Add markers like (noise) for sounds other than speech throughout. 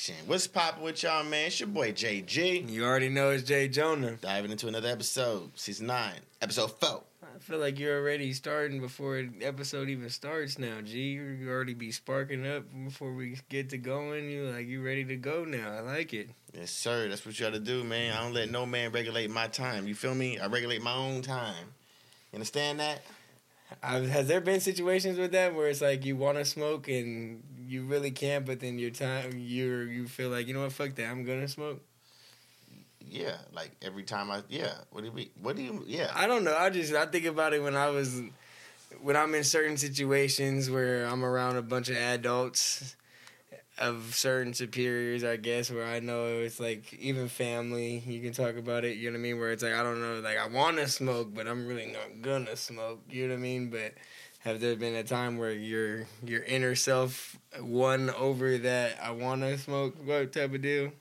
Action. What's poppin' with y'all, man? It's your boy JG. You already know it's J'Jonah. Diving into another episode, season nine, episode four. I feel like you're already starting before the episode even starts now, G. You already be sparking up before we get to going. You like you ready to go now. I like it. Yes, sir. That's what you gotta do, man. I don't let no man regulate my time. You feel me? I regulate my own time. You understand that? I've, has there been situations with that where it's like you want to smoke and you really can't, but then your time you you feel like you know what, fuck that, I'm gonna smoke. Yeah, like every time I yeah. What do you mean? What do you yeah? I don't know. I just I think about it when I was when I'm in certain situations where I'm around a bunch of adults of certain superiors, I guess, where I know it's like even family, you can talk about it, you know what I mean? Where it's like, I don't know, like I want to smoke, but I'm really not gonna smoke, you know what I mean? But have there been a time where your your inner self won over that I want to smoke what type of deal?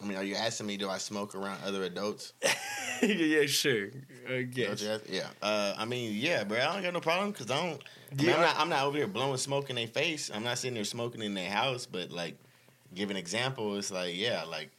I mean, are you asking me do I smoke around other adults? (laughs) yeah, sure. I guess. Yeah. Uh, I mean, yeah, bro. I don't got no problem because I don't. I mean, I'm not. I'm not over here blowing smoke in their face. I'm not sitting there smoking in their house. But like, give an example. It's like, yeah, like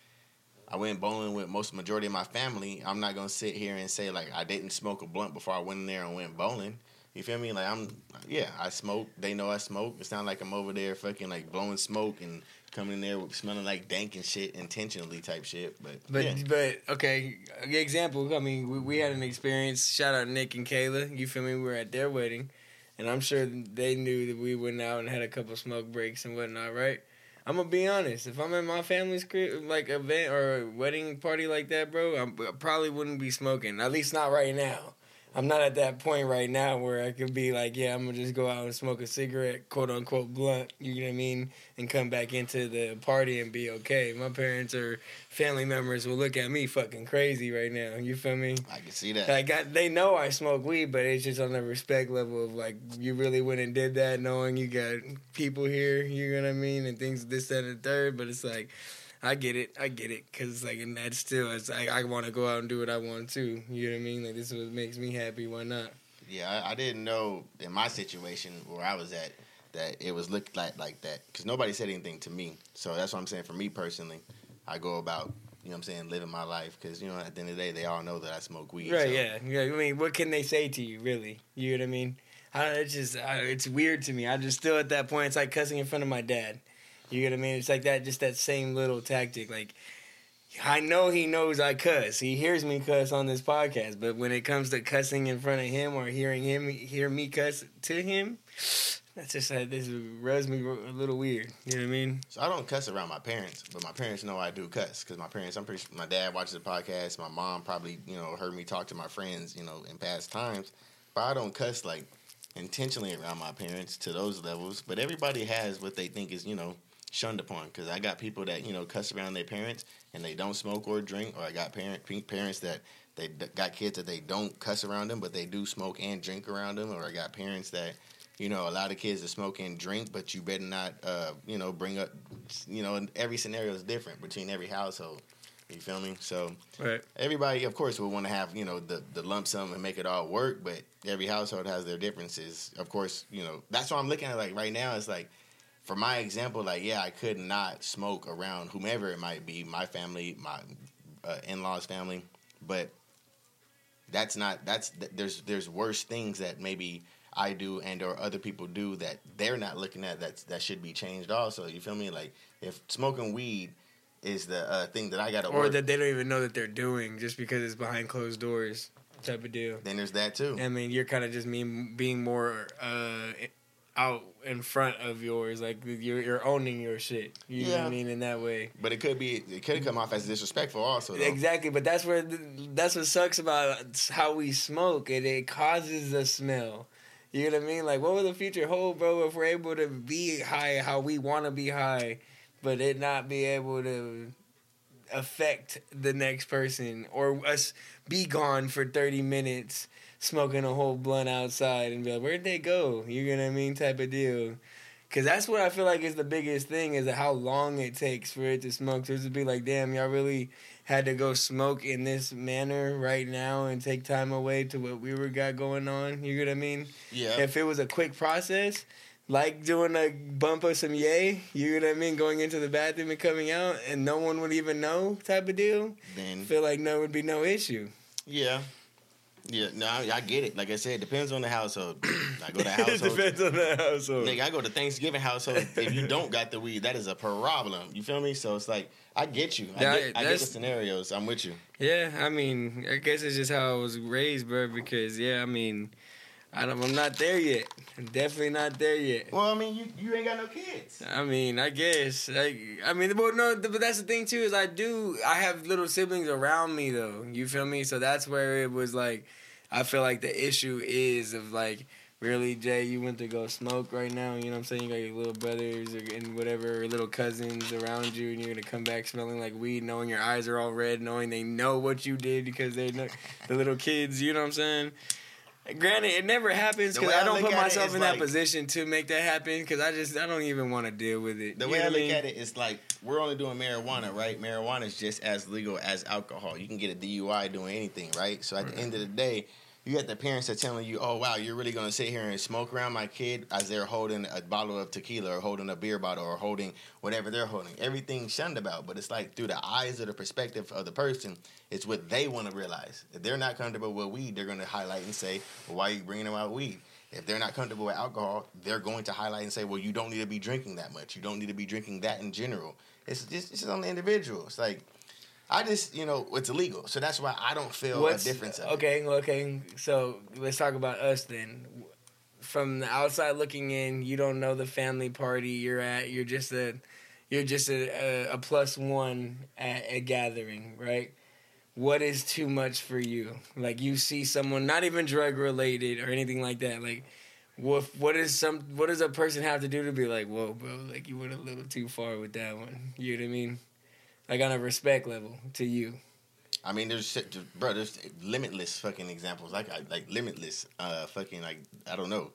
I went bowling with most majority of my family. I'm not gonna sit here and say like I didn't smoke a blunt before I went in there and went bowling. You feel me? Like I'm, yeah, I smoke. They know I smoke. It's not like I'm over there fucking like blowing smoke and coming in there smelling like dank and shit intentionally type shit. But but yeah. but okay, example. I mean, we, we had an experience. Shout out Nick and Kayla. You feel me? We were at their wedding, and I'm sure they knew that we went out and had a couple smoke breaks and whatnot. Right? I'm gonna be honest. If I'm at my family's crib, like event or wedding party like that, bro, I'm, I probably wouldn't be smoking. At least not right now. I'm not at that point right now where I could be like, yeah, I'm gonna just go out and smoke a cigarette, quote unquote blunt, you know what I mean, and come back into the party and be okay. My parents or family members will look at me fucking crazy right now. You feel me? I can see that. Like I, they know I smoke weed, but it's just on the respect level of like you really went and did that, knowing you got people here, you know what I mean, and things this, that, and the third. But it's like I get it. I get it. Cause like, and that's still, it's like I want to go out and do what I want to. You know what I mean? Like this is what makes me happy. Why not? Yeah, I, I didn't know in my situation where I was at that it was looked like like that because nobody said anything to me. So that's what I'm saying. For me personally, I go about you know what I'm saying living my life because you know at the end of the day they all know that I smoke weed. Right? so. Yeah. Yeah. I mean, what can they say to you? Really? You know what I mean? I, it's just I, it's weird to me. I just still at that point. It's like cussing in front of my dad. You get what I mean? It's like that, just that same little tactic. Like, I know he knows I cuss. He hears me cuss on this podcast, but when it comes to cussing in front of him or hearing him hear me cuss to him, that's just uh, this rubs me a little weird. You know what I mean? So I don't cuss around my parents, but my parents know I do cuss because my parents. I'm pretty. My dad watches the podcast. My mom probably you know heard me talk to my friends you know in past times, but I don't cuss like intentionally around my parents to those levels. But everybody has what they think is you know shunned upon because I got people that you know cuss around their parents and they don't smoke or drink, or I got parent parents that they got kids that they don't cuss around them, but they do smoke and drink around them, or I got parents that you know a lot of kids that smoke and drink, but you better not uh, you know bring up you know every scenario is different between every household. You feel me? So right. everybody, of course, will want to have you know the the lump sum and make it all work, but every household has their differences. Of course, you know that's what I'm looking at. Like right now, it's like for my example, like yeah, I could not smoke around whomever it might be, my family, my uh, in laws' family, but that's not that's there's there's worse things that maybe I do and or other people do that they're not looking at that that should be changed. Also, you feel me? Like if smoking weed is the uh, thing that I got to or work, that they don't even know that they're doing just because it's behind closed doors type of deal. Then there's that too. I mean, you're kind of just me being more uh, out in front of yours. Like you're you're owning your shit. You know what I mean in that way. But it could be it could come off as disrespectful also. Though. Exactly, but that's where that's what sucks about how we smoke. It it causes the smell. You know what I mean? Like, what will the future hold, bro? If we're able to be high how we want to be high, but it not be able to affect the next person, or us be gone for thirty minutes smoking a whole blunt outside and be like, where'd they go? You know what I mean? Type of deal. Cause that's what I feel like is the biggest thing is how long it takes for it to smoke. So it's to be like, damn, y'all really had to go smoke in this manner right now and take time away to what we were got going on. You know what I mean? Yeah. If it was a quick process, like doing a bump of some yay, you know what I mean, going into the bathroom and coming out, and no one would even know, type of deal. Then feel like no would be no issue. yeah. Yeah, no, I, I get it. Like I said, it depends on the household. (clears throat) I go to it depends on the household. Nigga, I go to Thanksgiving household. (laughs) If you don't got the weed, that is a problem. You feel me? So it's like I get you. I, Yeah, get, I get the scenarios. I'm with you. Yeah, I mean, I guess it's just how I was raised, bro. Because yeah, I mean, I don't, I'm not there yet. I'm definitely not there yet. Well, I mean, you you ain't got no kids. I mean, I guess. Like, I mean, but no, but that's the thing too is I do. I have little siblings around me though. You feel me? So that's where it was like, I feel like the issue is of like. Really, Jay, you went to go smoke right now. You know what I'm saying? You got your little brothers or, and whatever, little cousins around you, and you're gonna come back smelling like weed, knowing your eyes are all red, knowing they know what you did because they know the little kids. You know what I'm saying? Granted, it never happens because I I don't put myself in that position to make that happen because I just I don't even want to deal with it. The You way I look mean? at it is like we're only doing marijuana, right? Marijuana is just as legal as alcohol. You can get a DUI doing anything, right? So at the end of the day, you got the parents that telling you, "Oh wow, you're really gonna sit here and smoke around my kid as they're holding a bottle of tequila or holding a beer bottle or holding whatever they're holding." Everything's shunned about, but it's like through the eyes of the perspective of the person, it's what they want to realize. If they're not comfortable with weed, they're gonna highlight and say, well, "Why are you bringing them out weed?" If they're not comfortable with alcohol, they're going to highlight and say, "Well, you don't need to be drinking that much. You don't need to be drinking that in general." It's just it's just on the individual. It's like I just you know it's illegal, so that's why I don't feel What's a difference. Okay? Okay, so let's talk about us then. From the outside looking in, you don't know the family party you're at. You're just a, you're just a, a, a plus one at a gathering, right? What is too much for you? Like you see someone not even drug related or anything like that. Like, what what is some what does a person have to do to be like, whoa, bro? Like you went a little too far with that one. You know what I mean? Like on a respect level to you. I mean, there's shit- bro, there's limitless fucking examples. Like I like limitless, uh, fucking like I don't know,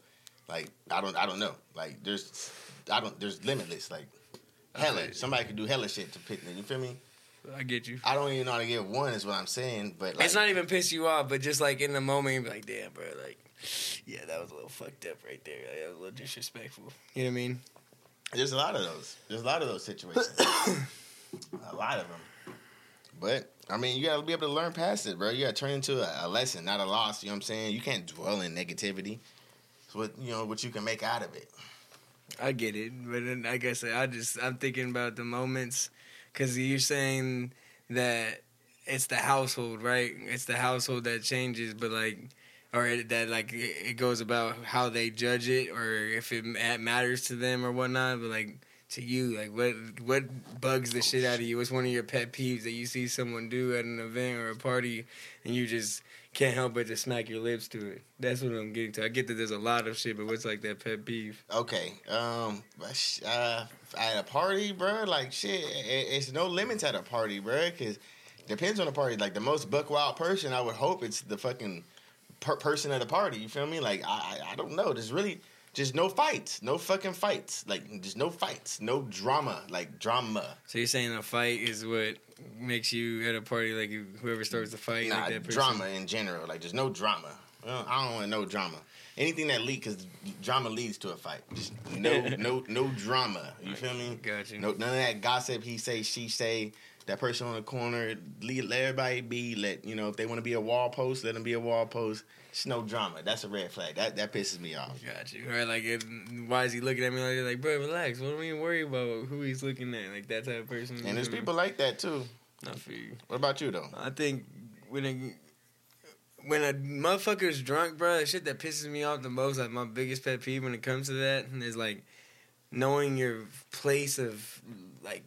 like I don't I don't know. Like there's I don't there's limitless like hella. Okay. Somebody could do hella shit to pick. me. You feel me? I get you. I don't even know how to give one. Is what I'm saying. But like, it's not even piss you off, but just like in the moment, you be like, damn, bro, like, yeah, that was a little fucked up right there. Like, that was a little disrespectful. You know what I mean? There's a lot of those. There's a lot of those (coughs) situations. A lot of them. But I mean, you gotta be able to learn past it, bro. You gotta turn into a, a lesson, not a loss. You know what I'm saying? You can't dwell in negativity. It's what you know what you can make out of it. I get it, but then, like I said, I just I'm thinking about the moments because you're saying that it's the household, right? It's the household that changes, but like, or that like it goes about how they judge it, or if it ma- matters to them or whatnot. But like to you, like what what bugs the shit out of you? What's one of your pet peeves that you see someone do at an event or a party, and you just can't help but to smack your lips to it? That's what I'm getting to. I get that there's a lot of shit, but what's like that pet peeve? Okay. Um. Uh, at a party, bro. Like shit. It, it's no limits at a party, bro. Because depends on the party. Like the most buck wild person, I would hope it's the fucking per- person at the party. You feel me? Like I, I don't know. There's really just no fights. No fucking fights. Like just no fights. No drama. Like drama. So you're saying a fight is what makes you at a party like whoever starts the fight Nah, like that drama in general. Like there's no drama. Well, I don't want no drama. Anything that leads, because drama leads to a fight. Just no, (laughs) no, no drama. You feel me? Got you. No, none of that gossip. He say, she say. That person on the corner. Lead, let everybody be. Let you know if they want to be a wall post, let them be a wall post. It's no drama. That's a red flag. That that pisses me off. Got you. Right, like it, why is he looking at me like that? Like, bro, relax. What are we worry about who he's looking at? Like that type of person. And there's people like that too. I feel you. What about you though? I think when it, when a motherfucker's drunk, bro, the shit that pisses me off the most, like my biggest pet peeve when it comes to that, is like knowing your place of like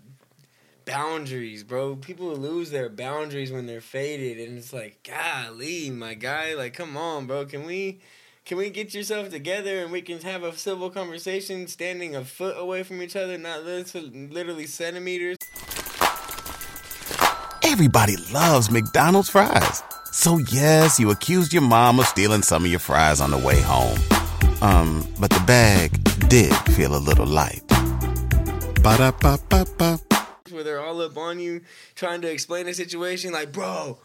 boundaries, bro. People lose their boundaries when they're faded, and it's like, golly, my guy, like, come on, bro, can we? Can we get yourself together and we can have a civil conversation standing a foot away from each other, not literally centimeters? Everybody loves McDonald's fries. So yes, you accused your mom of stealing some of your fries on the way home. Um, but the bag did feel a little light. Ba-da-ba-ba-ba. Where they're all up on you trying to explain the situation like, bro,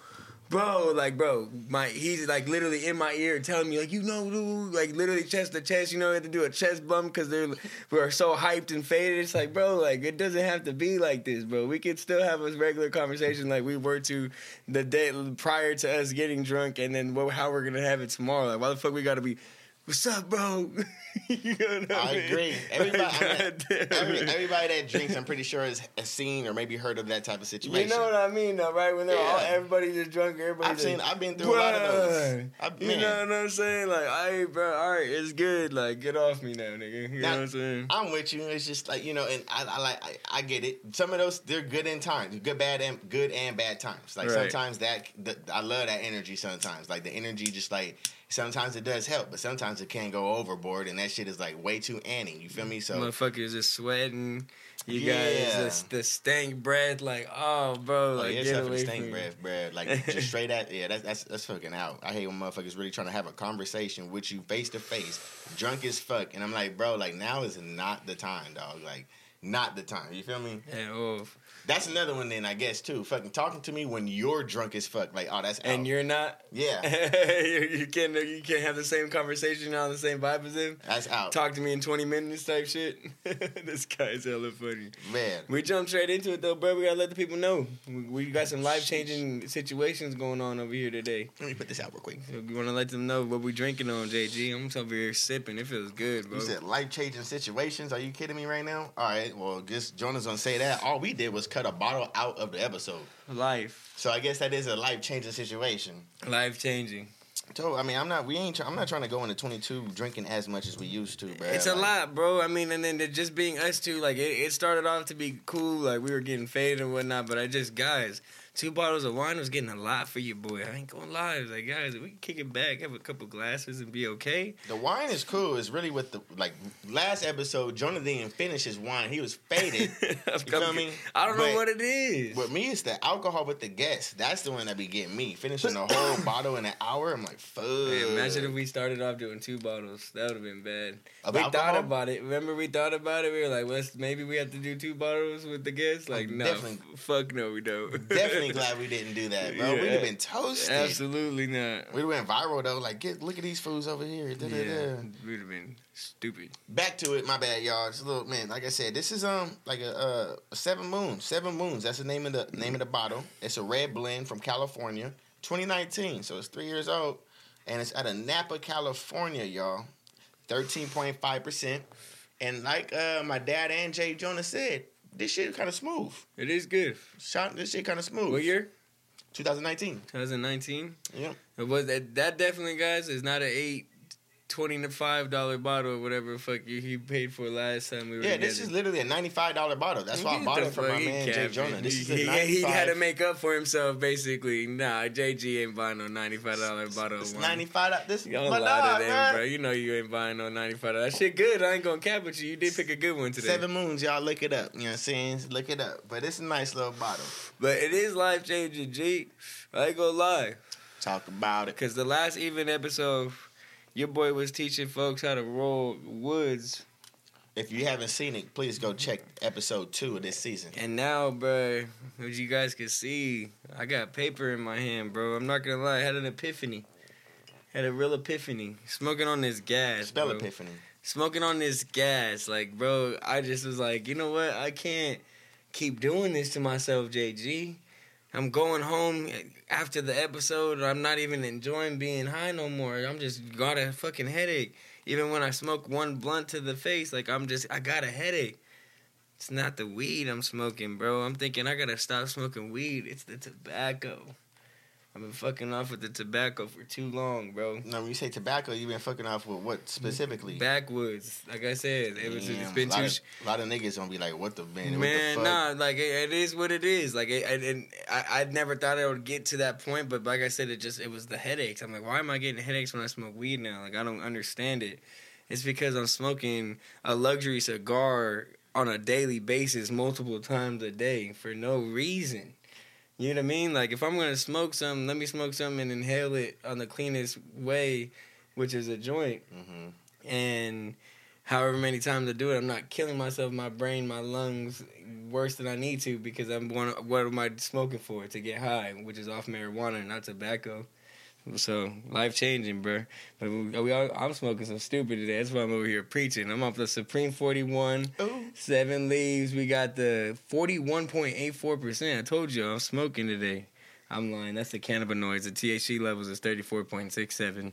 bro, like, bro, my he's like literally in my ear telling me like, you know, like literally chest to chest. You know, we have to do a chest bump because they're we're so hyped and faded. It's like, bro, like it doesn't have to be like this, bro. We could still have a regular conversation like we were to the day prior to us getting drunk, and then what, how we're gonna have it tomorrow. Like, why the fuck we gotta be what's up, bro? (laughs) you know I, I agree. Everybody, I mean, every, everybody that drinks, I'm pretty sure has, seen or maybe heard of that type of situation. You know what I mean, though, right? When they're yeah. all everybody just drunk, everybody. I've seen. I've been through Bruh. a lot of those. I've, you know what I'm saying? Like, I, bro, all right, it's good. Like, get off me now, nigga. You now, know what I'm saying? I'm with you. It's just like you know, and I, I like, I, I, get it. Some of those they're good in times, good, bad, and good and bad times. Like right. sometimes that, the, I love that energy. Sometimes, like the energy, just like sometimes it does help, but sometimes it can go overboard, and that shit is like way too anny. You feel me? So motherfuckers just sweating. You yeah. guys, the, the stank breath, like oh, bro, oh, like oh, yeah, get away the stank breath, bro. Like just (laughs) straight at yeah, that's that's that's fucking out. I hate when motherfuckers really trying to have a conversation with you face to face, drunk as fuck, and I'm like, bro, like now is not the time, dog. Like not the time. You feel me? Yeah. Oh. That's another one then I guess too. Fucking talking to me when you're drunk as fuck. Like, oh that's out. And you're not? Yeah. (laughs) you can't you can't have the same conversation on the same vibe as him. That's out. Talk to me in twenty minutes type shit. (laughs) this guy's hella funny. Man. We jump straight into it though, bro. We gotta let the people know. We, got some life changing situations going on over here today. Let me put this out real quick. So we wanna let them know what we drinking on, JG. I'm just over here sipping. It feels good, bro. You said life changing situations. Are you kidding me right now? All right, well just Jonah's gonna say that. All we did was cut a bottle out of the episode. Life. So I guess that is a life changing situation. Life changing. So I mean, I'm not. We ain't. I'm not trying to go into 22 drinking as much as we used to, bro. It's like, a lot, bro. I mean, and then just being us two, like it, it started off to be cool, like we were getting faded and whatnot. But I just guys, two bottles of wine was getting a lot for you, boy. I ain't gonna lie. was like, guys, we can kick it back, have a couple glasses, and be okay. The wine is cool. It's really with the like last episode. Jonathan didn't finish his wine. He was faded. (laughs) you feel me? I don't but know what it is. With me, it's the alcohol with the guests. That's the one that be getting me. Finishing the whole (coughs) bottle in an hour. I'm like, fuck. imagine if we started off doing two bottles. That would have been bad. Of we alcohol? thought about it. Remember, we thought about it. We were like, well, maybe we have to do two bottles with the guests. Like, no, definitely, fuck no, we don't. definitely glad we didn't do that, bro. Yeah. We'd have been toasted. Absolutely not. We went viral though. Like, get look at these fools over here. Da, yeah, we'd have been stupid. Back to it. My bad, y'all. It's a little man. Like I said, this is um like a, uh, seven moons. Seven moons. That's the name of the name of the bottle. It's a red blend from California, 2019. So it's three years old, and it's out of Napa, California, y'all. 13.5 percent. And like uh, my dad and J'Jonah said, this shit kind of smooth. It is good. Shot this shit kind of smooth. What year? 2019. 2019. Yeah. It was that. That definitely, guys, is not an eight twenty to five dollar bottle or whatever fuck you he paid for last time we were. Yeah, together. this is literally a ninety five dollar bottle. That's why I bought it from my man J'Jonah. This he, is a (laughs) he, he had to make up for himself basically. Nah, JG ain't buying no ninety five dollar bottle. It's ninety five. This you don't lie to them, man. bro. You know you ain't buying no ninety five. That shit good. I ain't gonna cap with you. You did pick a good one today. Seven Moons, y'all look it up. You know what I'm saying? Look it up. But it's a nice little bottle. But it is life changing. G, I ain't gonna lie. Talk about it. Cause the last even episode your boy was teaching folks how to roll woods. If you haven't seen it, please go check episode two of this season. And now, bro, as you guys can see, I got paper in my hand, bro. I'm not gonna lie, I had an epiphany. Had a real epiphany. Smoking on this gas. Spell bro. epiphany. Smoking on this gas. Like, bro, I just was like, you know what? I can't keep doing this to myself, JG. I'm going home after the episode. I'm not even enjoying being high no more. I'm just got a fucking headache. Even when I smoke one blunt to the face, like I'm just I got a headache. It's not the weed I'm smoking, bro. I'm thinking I gotta stop smoking weed. It's the tobacco. I've been fucking off with the tobacco for too long, bro. No, when you say tobacco, you've been fucking off with what specifically? Backwoods, like I said, it was. It's been a too. Of, a lot of niggas gonna be like, "What the man? Man, what the fuck? nah, like it, it is what it is. Like, it, and- and I, I never thought I would get to that point, but like I said, it just it was the headaches. I'm like, why am I getting headaches when I smoke weed now? Like, I don't understand it. It's because I'm smoking a luxury cigar on a daily basis, multiple times a day, for no reason. You know what I mean? Like, if I'm gonna smoke something, let me smoke something and inhale it on the cleanest way, which is a joint hmm and however many times I do it, I'm not killing myself, my brain, my lungs worse than I need to because I'm one. What am I smoking for? To get high, which is off marijuana, not tobacco. So life changing, bro. But we, we all, I'm smoking some stupid today. That's why I'm over here preaching. I'm off the Supreme 41, Ooh. seven leaves. We got the 41.84 percent. I told you I'm smoking today. I'm lying. That's the cannabinoids. The THC levels is 34.67.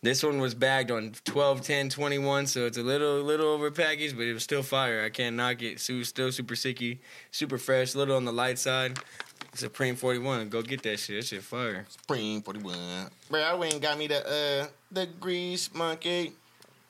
This one was bagged on 12, 10, 21, so it's a little little over packaged, but it was still fire. I can't knock it. So still super sicky, super fresh, a little on the light side. Supreme 41, go get that shit. That shit fire. Forty one. Bro, I went and got me the uh the grease monkey.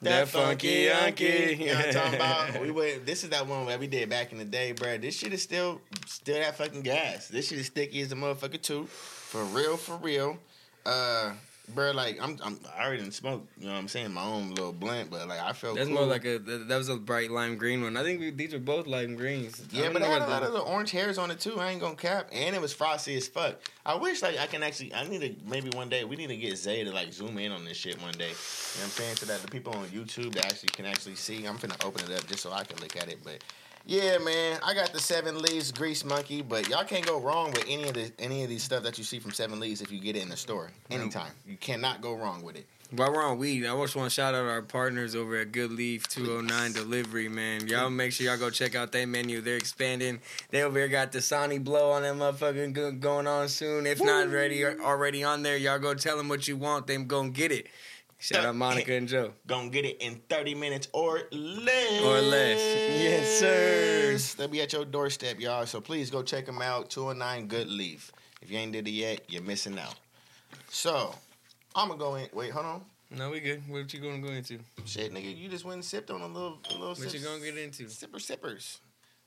That funky yonky. You know what I'm talking about? (laughs) We went, this is that one that we did back in the day, bro. This shit is still still that fucking gas. This shit is sticky as a motherfucker too. For real, for real. Uh bro, like I'm, I'm I already done smoked, you know what I'm saying, my own little blunt, but like I felt That's cool. more like a that was a bright lime green one. I think we, these are both lime greens. Yeah, but know I had a lot of the orange hairs on it too. I ain't gonna cap, and it was frosty as fuck. I wish like I can actually. I need to maybe one day we need to get Zay to like zoom in on this shit one day. You know what I'm saying? So that the people on YouTube that actually can actually see. I'm finna open it up just so I can look at it. But yeah, man, I got the Seven Leaves Grease Monkey, but y'all can't go wrong with any of the any of these stuff that you see from Seven Leaves if you get it in the store anytime. You cannot go wrong with it. While we're on weed, I just want to shout out our partners over at Good Leaf 209 Delivery, man. Y'all make sure y'all go check out their menu. They're expanding. They over here got the Sonny Blow on that motherfucking going on soon. If not ready already on there, y'all go tell them what you want. Them go get it. Shout out Monica and Joe. Gonna get it in 30 minutes or less. Or less. Yes, sir. They'll be at your doorstep, y'all. So please go check them out. 209 Good Leaf. If you ain't did it yet, you're missing out. So, I'm gonna go in. Wait, hold on. No, we good. What you gonna go into? Shit, nigga, you just went and sipped on a little, a little What sip, you gonna get into? sipper sippers.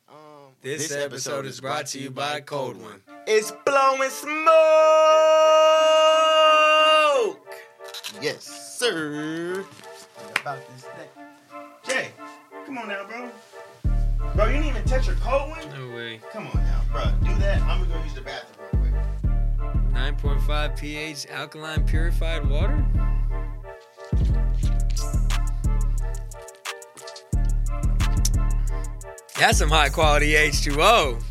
Um, This, episode, is brought to you by Cold One. It's blowing smoke. Yes, sir. About this thing. Jay, come on now, bro. Bro, you didn't even touch your cold one. No way. Come on now, bro. Do that. I'm gonna go use the bathroom real quick. 9.5 pH alkaline purified water? That's some high quality H2O.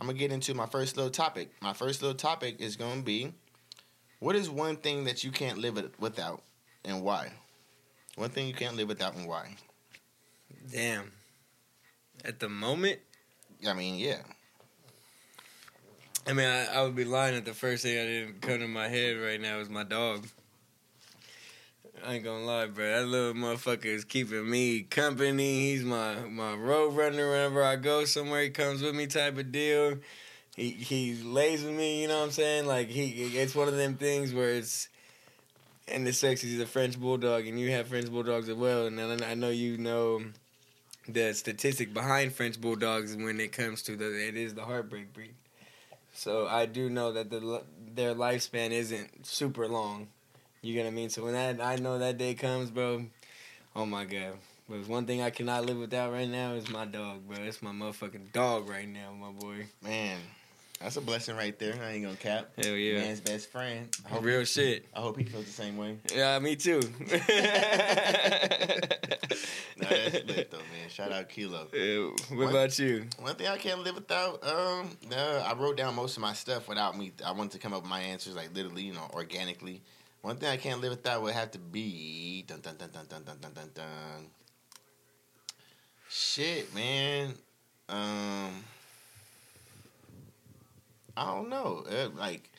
I'm gonna get into my first little topic. My first little topic is gonna be, what is one thing that you can't live it without, and why? One thing you can't live without, and why? Damn. At the moment, I mean, yeah. I mean, I, I would be lying if the first thing I didn't come to my head right now is my dog. I ain't gonna lie, bro. That little motherfucker is keeping me company. He's my my road runner whenever I go somewhere. He comes with me, type of deal. He he lays with me. You know what I'm saying? Like he, it's one of them things where it's. And the sucks. He's a French bulldog, and you have French bulldogs as well. And I know you know the statistic behind French bulldogs when it comes to the it is the heartbreak breed. So I do know that the their lifespan isn't super long. You get what I mean? So when that I know that day comes, bro. Oh my god. But one thing I cannot live without right now is my dog, bro. It's my motherfucking dog right now, my boy. Man, that's a blessing right there. I ain't gonna cap. Hell yeah. Man's best friend. I hope, Real shit. I hope he feels the same way. Yeah, me too. (laughs) (laughs) No, that's lit though, man. Shout out Kilo. Yeah, what about you? One thing I can't live without, um, no, I wrote down most of my stuff without me. I wanted to come up with my answers like literally, you know, organically. One thing I can't live without would have to be dun dun dun dun dun dun dun dun dun. Shit, man. Um, I don't know. Uh, like,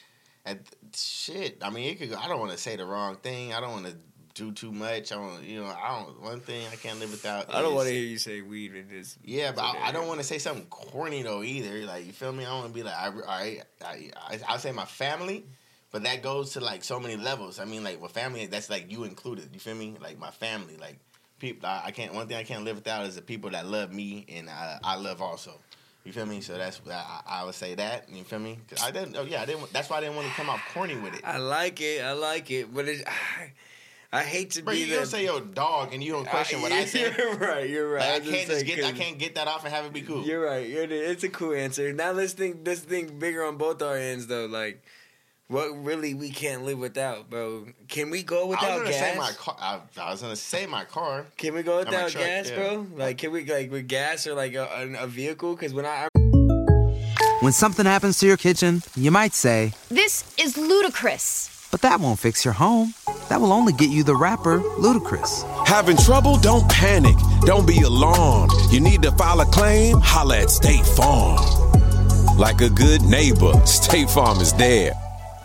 at shit. I mean, it could. go- I don't want to say the wrong thing. I don't want to do too much. I don't, you know, I don't. One thing I can't live without. I don't want to hear you say weed. It just Yeah, but I, I don't want to say something corny though either. Like you feel me? I want to be like, I, all right, I, I, I'll say my family, but that goes to like so many levels. I mean, like with family, that's like you included. You feel me? Like my family, like people. I, I can't. One thing I can't live without is the people that love me and I, I love also. You feel me? So that's I, I would say that. You feel me? I didn't. Oh yeah, I didn't. That's why I didn't want to come off corny with it. I like it. I like it, but it, I, (sighs) I hate to Bro, be you the. don't say your dog and you don't question what I (laughs) say. You're right. You're right. Like, I I'm can't just get. I can't get that off and have it be cool. You're right. You're, it's a cool answer. Now let's think. Let's think bigger on both our ends, though. Like, what really we can't live without, bro? Can we go I was without gonna gas? say my car. I, I was gonna say my car. Can we go without truck, gas, yeah. bro? Like, can we like with gas or like a, a, a vehicle? Because when I When something happens to your kitchen, you might say, This is ludicrous. but that won't fix your home. That will only get you the rapper, Ludacris. Having trouble? Don't panic. Don't be alarmed. You need to file a claim? Holla at State Farm. Like a good neighbor, State Farm is there.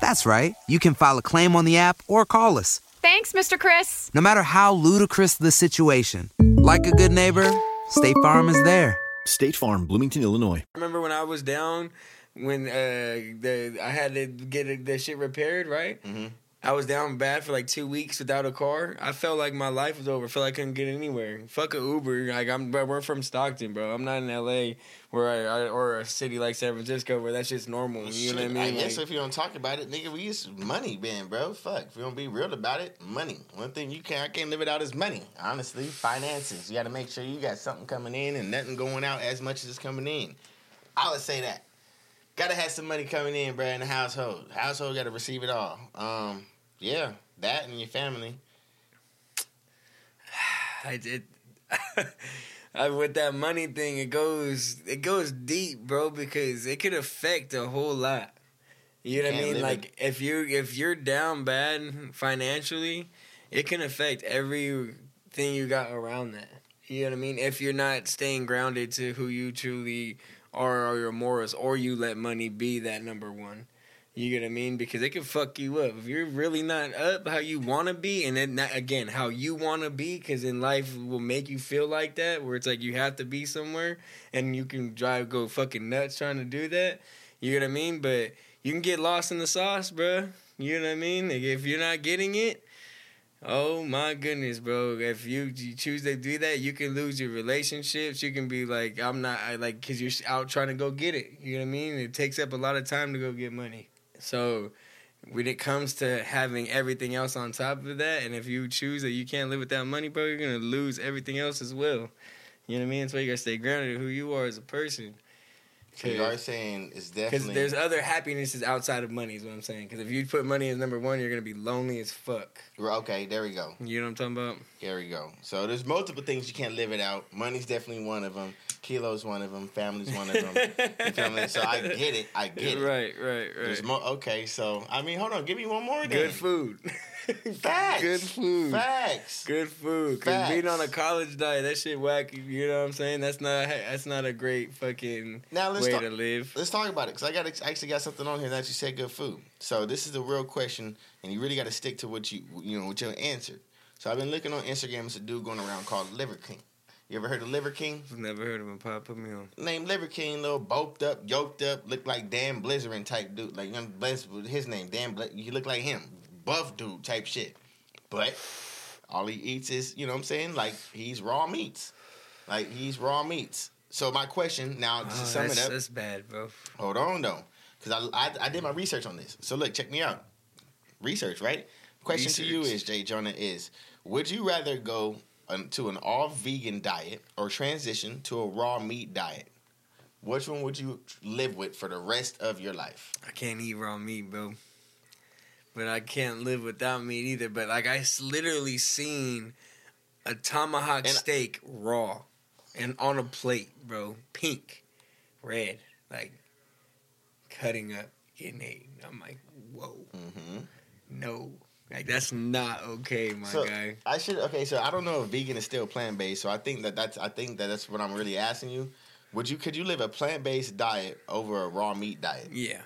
That's right. You can file a claim on the app or call us. Thanks, Mr. Chris. No matter how ludicrous the situation, like a good neighbor, State Farm is there. State Farm, Bloomington, Illinois. I remember when I was down, when uh the I had to get the shit repaired, right? Mhm. I was down bad for like two weeks without a car. I felt like my life was over. I felt like I couldn't get anywhere. Fuck a Uber. Like I'm, bro, we're from Stockton, bro. I'm not in L.A. where I, I or a city like San Francisco where that's just normal. You know what I Shit, mean? guess Like- if you don't talk about it, nigga, we use money, man, bro. Fuck. If you don't be real about it, money. One thing you can't, I can't live without is money. Honestly, finances. You got to make sure you got something coming in and nothing going out as much as it's coming in. I would say that. Gotta have some money coming in, bro, in the household. Household got to receive it all. Um, yeah, that and your family. (sighs) I did. (laughs) I, with that money thing, it goes it goes deep, bro, because it could affect a whole lot. You know what I mean? Like if you if you're down bad financially, it can affect everything you got around that. You know what I mean? If you're not staying grounded to who you truly are or your morals, or you let money be that number one. You get what I mean? Because it can fuck you up if you're really not up how you want to be, and then that, again how you want to be. Because in life will make you feel like that, where it's like you have to be somewhere, and you can drive go fucking nuts trying to do that. You know what I mean? But you can get lost in the sauce, bro. You know what I mean? Like if you're not getting it, oh my goodness, bro. If you, you choose to do that, you can lose your relationships. You can be like, I'm not, I like, cause you're out trying to go get it. You know what I mean? It takes up a lot of time to go get money. So when it comes to having everything else on top of that, and if you choose that you can't live without money, bro, you're gonna lose everything else as well. You know what I mean? That's why you gotta stay grounded in who you are as a person. So you are saying it's definitely Because there's other happinesses outside of money, is what I'm saying. Because if you put money as number one, you're gonna be lonely as fuck. Okay, there we go. You know what I'm talking about? There we go. So there's multiple things you can't live without. Money's definitely one of them. Kilo's one of them. Family's one of them. you feel me? So I get it. I get it. (laughs) Right, right, right. more. Okay, so I mean, hold on. Give me one more. Then. Good food. (laughs) (laughs) Facts. Good food. Facts. Good food. Cause being on a college diet, that shit whack. You know what I'm saying? That's not. That's not a great fucking Now let's way talk. to live. Let's talk about it because I got I actually got something on here that you said good food. So this is the real question, and you really got to stick to what you you know what your answer. So I've been looking on Instagram. It's a dude going around called Liver King. You ever heard of Liver King? Never heard of him. Pop, put me on. Named Liver King, little bulked up, yoked up, looked like Dan Blizzerin type dude. Like young Blizz, his name Dan. Bl- he looked like him, buff dude type shit. But all he eats is, you know what I'm saying? Like he's raw meats. Like he's raw meats. So my question now, to Oh, sum it up, that's bad, bro. Hold on though, because I, I I did my research on this. So look, check me out. Research, right? Question to you is, J'Jonah, is would you rather go to an all vegan diet or transition to a raw meat diet? Which one would you live with for the rest of your life? I can't eat raw meat, bro. But I can't live without meat either. But like I literally seen a tomahawk And- steak raw and on a plate, bro, pink, red, like cutting up, getting ate. I'm like, whoa, Mm-hmm. no, like that's not okay, my So guy. I should okay. So I don't know if vegan is still plant based. So I think that that's I think that that's what I'm really asking you. Would you could you live a plant based diet over a raw meat diet? Yeah,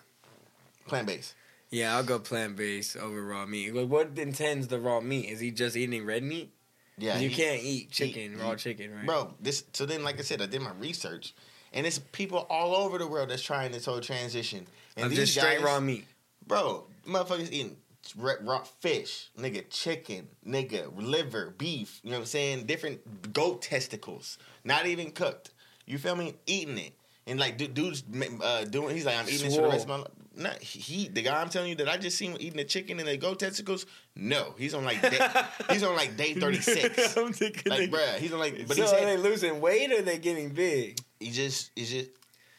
Plant based. Yeah, I'll go plant based over raw meat. Like, what intends the raw meat? Is he just eating red meat? Yeah, you he- can't eat chicken, he- raw chicken, right? bro. This so then, like I said, I did my research, and it's people all over the world that's trying this whole transition. And Of these just straight guys- raw meat. bro. Motherfuckers eating ra- raw fish, nigga, chicken, nigga, liver, beef. You know what I'm saying? Different goat testicles, not even cooked. You feel me? Eating it. And like du- dudes uh, doing, he's like, I'm eating this for the rest of my life. Not he, the guy I'm telling you that I just seen eating the chicken and the goat testicles. No, he's on like day, (laughs) he's on like day 36. I'm thinking like, they- bruh, he's on like, but so he are they losing weight or they getting big? he just, he just,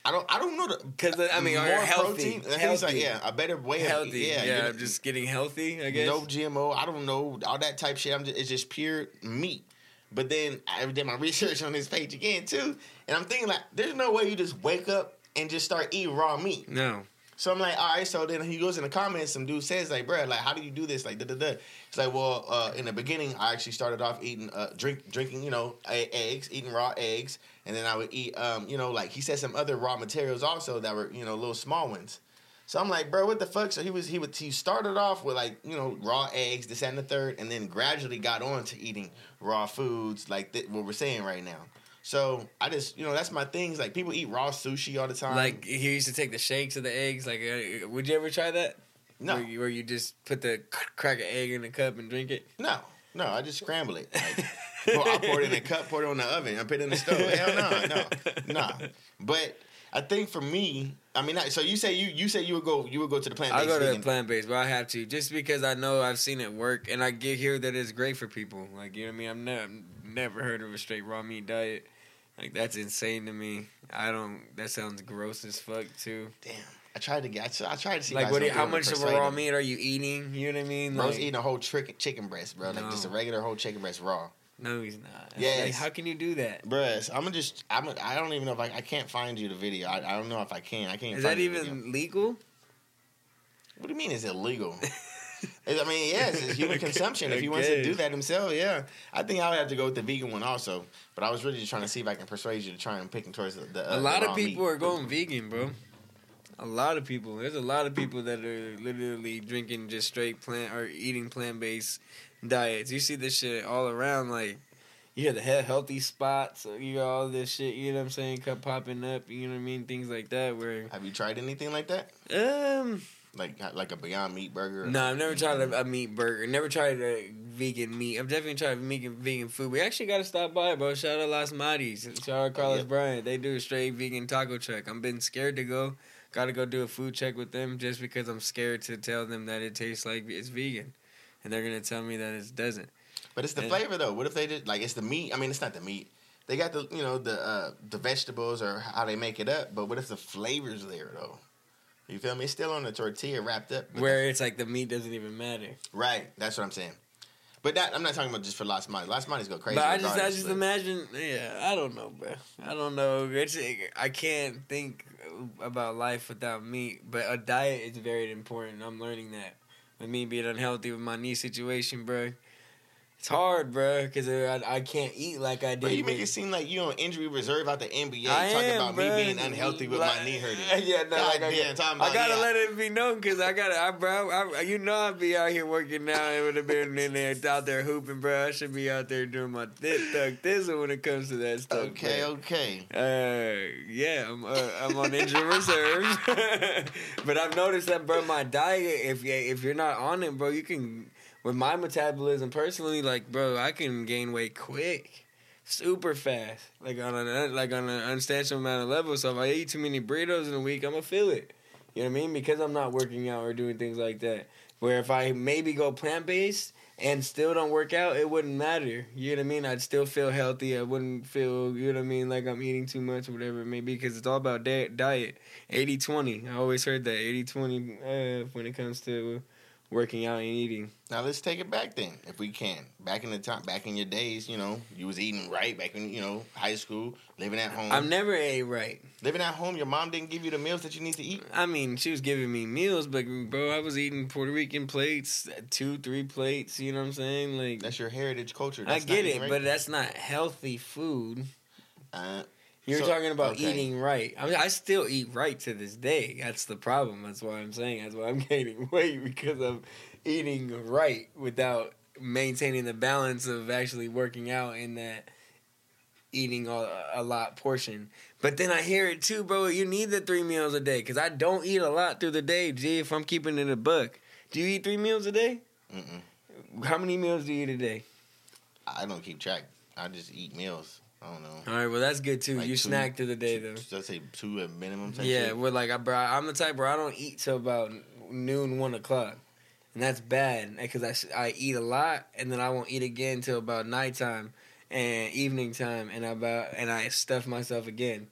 I don't, I don't know the Because I mean, are more healthy? protein. It's like yeah, a better way of healthy. yeah, Yeah, know, just getting healthy. I guess. no GMO. I don't know all that type shit. I'm just, it's just pure meat. But then I did my research on this page again too, and I'm thinking like, there's no way you just wake up and just start eating raw meat. No. So I'm like, all right. So then he goes in the comments. Some dude says like, bro, like, how do you do this? Like, da da da. It's like, well, uh, in the beginning, I actually started off eating, uh, drink, drinking, you know, eggs, eating raw eggs, and then I would eat, um, you know, like he said some other raw materials also that were, you know, little small ones. So I'm like, bro, what the fuck? So he was, he would, he started off with like, you know, raw eggs, this and the third, and then gradually got on to eating raw foods like th- what we're saying right now. So I just, you know, that's my things. Like people eat raw sushi all the time. Like he used to take the shakes of the eggs. Like, uh, would you ever try that? no, Where you, where you just put the crack an egg in the cup and drink it. No, no, I just scramble it. Like, (laughs) pour, I pour it in a cup, pour it on the oven, I put it in the stove. Hell no, no, no. But I think for me, I mean, so you say you you say you would go you would go to the plant I go to vegan. plant based, but I have to just because I know I've seen it work, and I get here that it's great for people. Like you know what I mean. I've never never heard of a straight raw meat diet. Like that's insane to me. I don't. That sounds gross as fuck too. Damn, I tried to get. I tried- to see. Like what? You, how much of a raw meat are you eating? You know what I mean? Bro's Like, eating a whole trick, chicken breast, bro. Like just a regular whole chicken breast raw. no, he's not. Yes. Like, how can you do that? Bruh, I'm gonna just. I'm. Gonna, I don't even know if I. I can't find you the video. I, I don't know if I can. I can't. Is find that you the video. even legal? What do you mean it's illegal? (laughs) (laughs) I mean, yes, it's human (laughs) consumption. If he wants to do that himself, yeah. I think I would have to go with the vegan one also. But I was really just trying to see if I can persuade you to try and pick him towards the. the uh, a lot of people meat. are going vegan, bro. A lot of people. There's a lot of people that are literally drinking just straight plant or eating plant based diets. You see this shit all around. Like you hear the healthy spots. You got all this shit. You know what I'm saying? Cup popping up. You know what I mean? Things like that. Where Have you tried anything like that? um. Like like a Beyond Meat burger? No, I've never tried a, a meat burger. Never tried a vegan meat. I've definitely tried vegan vegan food. We actually got to stop by, bro. Shout out Las Maris. Shout out Carlos Yep. Bryant. They do a straight vegan taco truck. I'm been scared to go. Got to go do a food check with them just because I'm scared to tell them that it tastes like it's vegan, and they're gonna tell me that it doesn't. But it's the Yeah. flavor though. What if they did like it's the meat? I mean, it's not the meat. They got the you know the uh, the vegetables or how they make it up. But what if the flavors there though? You feel me? It's still on the tortilla wrapped up. Where it's like the meat doesn't even matter. Right, that's what I'm saying. But that I'm not talking about just for Las Manis. Las Manis go crazy. But I just, I just but- imagine. Yeah, I don't know, bro. I don't know. It's, I can't think about life without meat. But a diet is very important. I'm learning that. With me being unhealthy with my knee situation, bro, it's hard, bro, because I, I can't eat like I did. But you make it seem like you on injury reserve out the NBA I talking am, about bro. me being unhealthy with Like- my knee hurting. Yeah, no, God like I, talking I gotta yeah. let it be known because I gotta, I, bro, I, you know, I'd be out here working now. It would have been in there, out there hooping, bro. I should be out there doing my thick thug thizzle when it comes to that stuff. Okay, bro. okay. Uh, yeah, I'm uh, I'm on injury reserve, (laughs) but I've noticed that, bro. My diet, if you if you're not on it, bro, you can. With my metabolism, personally, like, bro, I can gain weight quick, super fast, like on an like on an unsubstantial amount of level. So if I eat too many burritos in a week, I'm gonna feel it. You know what I mean? Because I'm not working out or doing things like that. Where if I maybe go plant based and still don't work out, it wouldn't matter. You know what I mean? I'd still feel healthy. I wouldn't feel, you know what I mean, like I'm eating too much or whatever it may be because it's all about diet. 80 20. I always heard that 80 20 uh, when it comes to working out and eating. Now let's take it back then, if we can. Back in the time, back in your days, you know, you was eating right. Back in you know high school, living at home. I've never ate right. living at home, your mom didn't give you the meals that you need to eat. I mean, she was giving me meals, but bro, I was eating Puerto Rican plates, two, three plates. You know what I'm saying? Like, That's your heritage culture. I get it, eating but right. that's not healthy food. uh, You're So- talking about okay. eating right. I mean, I still eat right to this day. That's the problem. That's why I'm saying. That's why I'm (laughs) gaining weight because I'm eating right without maintaining the balance of actually working out and that eating a, a lot portion. But then I hear it too, bro. You need the three meals a day because I don't eat a lot through the day. Gee, if I'm keeping it a buck, do you eat three meals a day? Mm-mm. How many meals do you eat a day? I don't keep track. I just eat meals. I don't know. All right, well that's good too. Like you two- snack through the day though. Let's say two at minimum. Yeah, shit. we're like, I, bro, I'm the type where I don't eat till about noon, one o'clock, and that's bad because I I eat a lot, and then I won't eat again till about nighttime and evening time, and I about and I stuff myself again.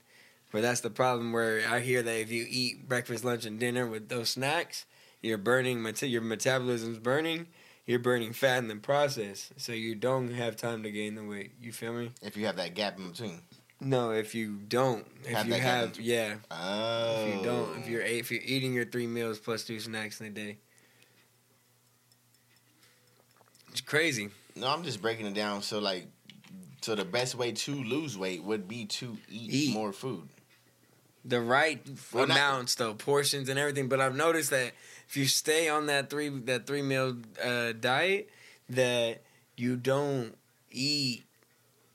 But that's the problem where I hear that if you eat breakfast, lunch, and dinner with those snacks, you're burning your metabolism's burning. You're burning fat in the process, so you don't have time to gain the weight. You feel me? If you have that gap in between. No, if you don't, if Have you that gap have, yeah, Oh. if you don't, if oh. you're if you're eating your three meals plus two snacks in a day, it's crazy. No, I'm just breaking it down. So like, so the best way to lose weight would be to eat, Eat. more food. The right Well, not- amounts, though, portions and everything. But I've noticed that if you stay on that three that three meal uh, diet, that you don't eat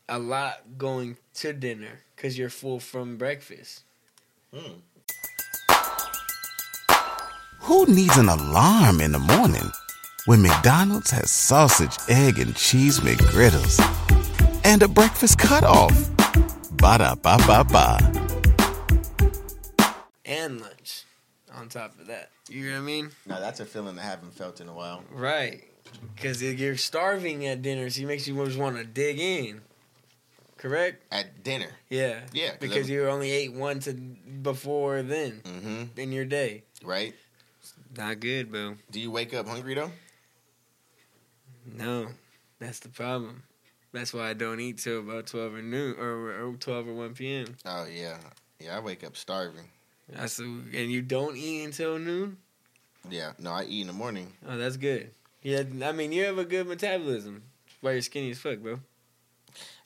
a lot going to dinner because you're full from breakfast. Hmm. Who needs an alarm in the morning when McDonald's has sausage, egg, and cheese McGriddles and a breakfast cutoff? Ba da ba ba ba. And lunch on top of that. You know what I mean? No, that's a feeling I haven't felt in a while. Right. Because you're starving at dinner, so it makes you just want to dig in. Correct? At dinner. Yeah. Yeah, 'cause Because I'm- you only ate one to before then Mm-hmm. in your day. Right. Not good, bro. Do you wake up hungry though? No. That's the problem. That's why I don't eat till about 12 or noon or, or 12 or 1 p.m. Oh yeah. Yeah, I wake up starving. That's the, and you don't eat until noon? Yeah. No, I eat in the morning. Oh, that's good. Yeah, I mean, you have a good metabolism. That's why you're skinny as fuck, bro.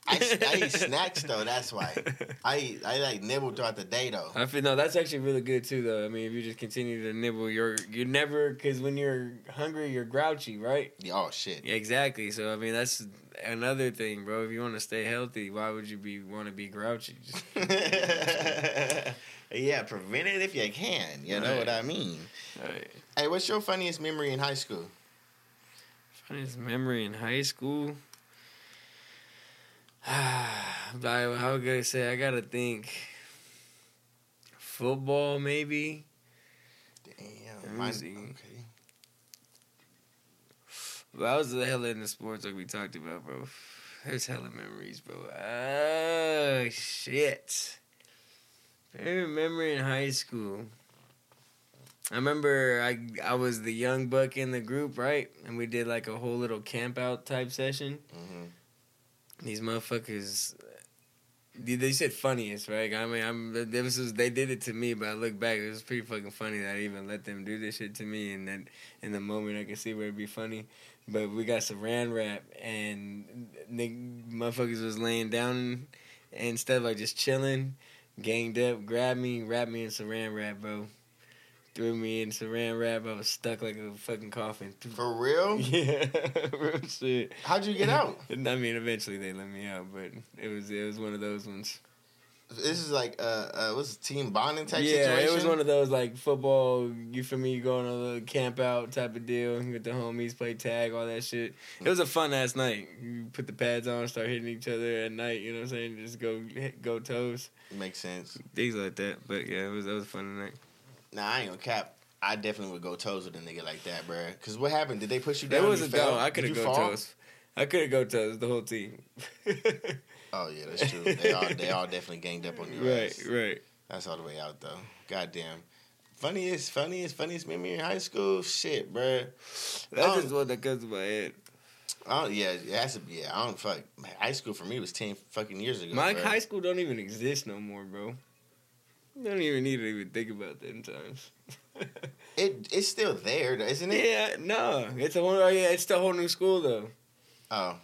I, I eat (laughs) snacks though. That's why. (laughs) I eat, I like nibble throughout the day though. I feel no, that's actually really good too, though. I mean, if you just continue to nibble, you're you never because when you're hungry, you're grouchy, right? Yeah, oh shit. Yeah, exactly. So I mean, that's another thing, bro. If you want to stay healthy, why would you be want to be grouchy? Just, (laughs) yeah, prevent it if you can. You know Right. what I mean. Alright. Hey, what's your funniest memory in high school? Funniest memory in high school. (sighs) Ah, I, how could I say? I gotta think. Football, maybe. Damn. Mine-. Okay. But I was the hella in the sports like we talked about, bro. There's hella memories, bro. Oh shit. Favorite memory in high school. I remember I I was the young buck in the group, right? And we did like a whole little camp out type session. hmm These motherfuckers they they said funniest, right? I mean, I'm this was they did it to me, but I look back, it was pretty fucking funny that I even let them do this shit to me, and then in the moment I could see where it'd be funny. But we got some saran wrap, and the motherfuckers was laying down, and instead of like just chilling, ganged up, grabbed me, wrapped me in saran wrap, bro. Threw me in saran wrap. I was stuck like a fucking coffin. (laughs) For real? Yeah, (laughs) real shit. How'd you get out? (laughs) I mean, eventually they let me out, but it was it was one of those ones. This is like uh, uh what's team bonding type yeah, situation? it was one of those like football. You for me going on a little camp out type of deal with the homies, play tag, all that shit. It was a fun ass night. You put the pads on, start hitting each other at night. You know what I'm saying? Just go hit- go toes, Makes sense. things like that. But yeah, it was that was a fun night. Nah, I ain't gonna cap. I definitely would go toes with a nigga like that, bruh. Cause what happened? Did they push you down? That was a fell? I could have go fall? toes. I could have go toes. The whole team. (laughs) Oh yeah, that's true. They all they all definitely ganged up on you. right, right. That's all the way out though. Goddamn. Funniest, funniest, funniest memory in high school? Shit, bro. That's just what that comes to my head. Oh yeah, it has to be. Yeah, I don't fuck. High school for me was ten fucking years ago. My bruh. high school don't even exist no more, bro. Don't even need to even think about them times. (laughs) It it's still there, though, isn't it? yeah, no, it's a whole. oh, Yeah, it's the whole new school though. Oh,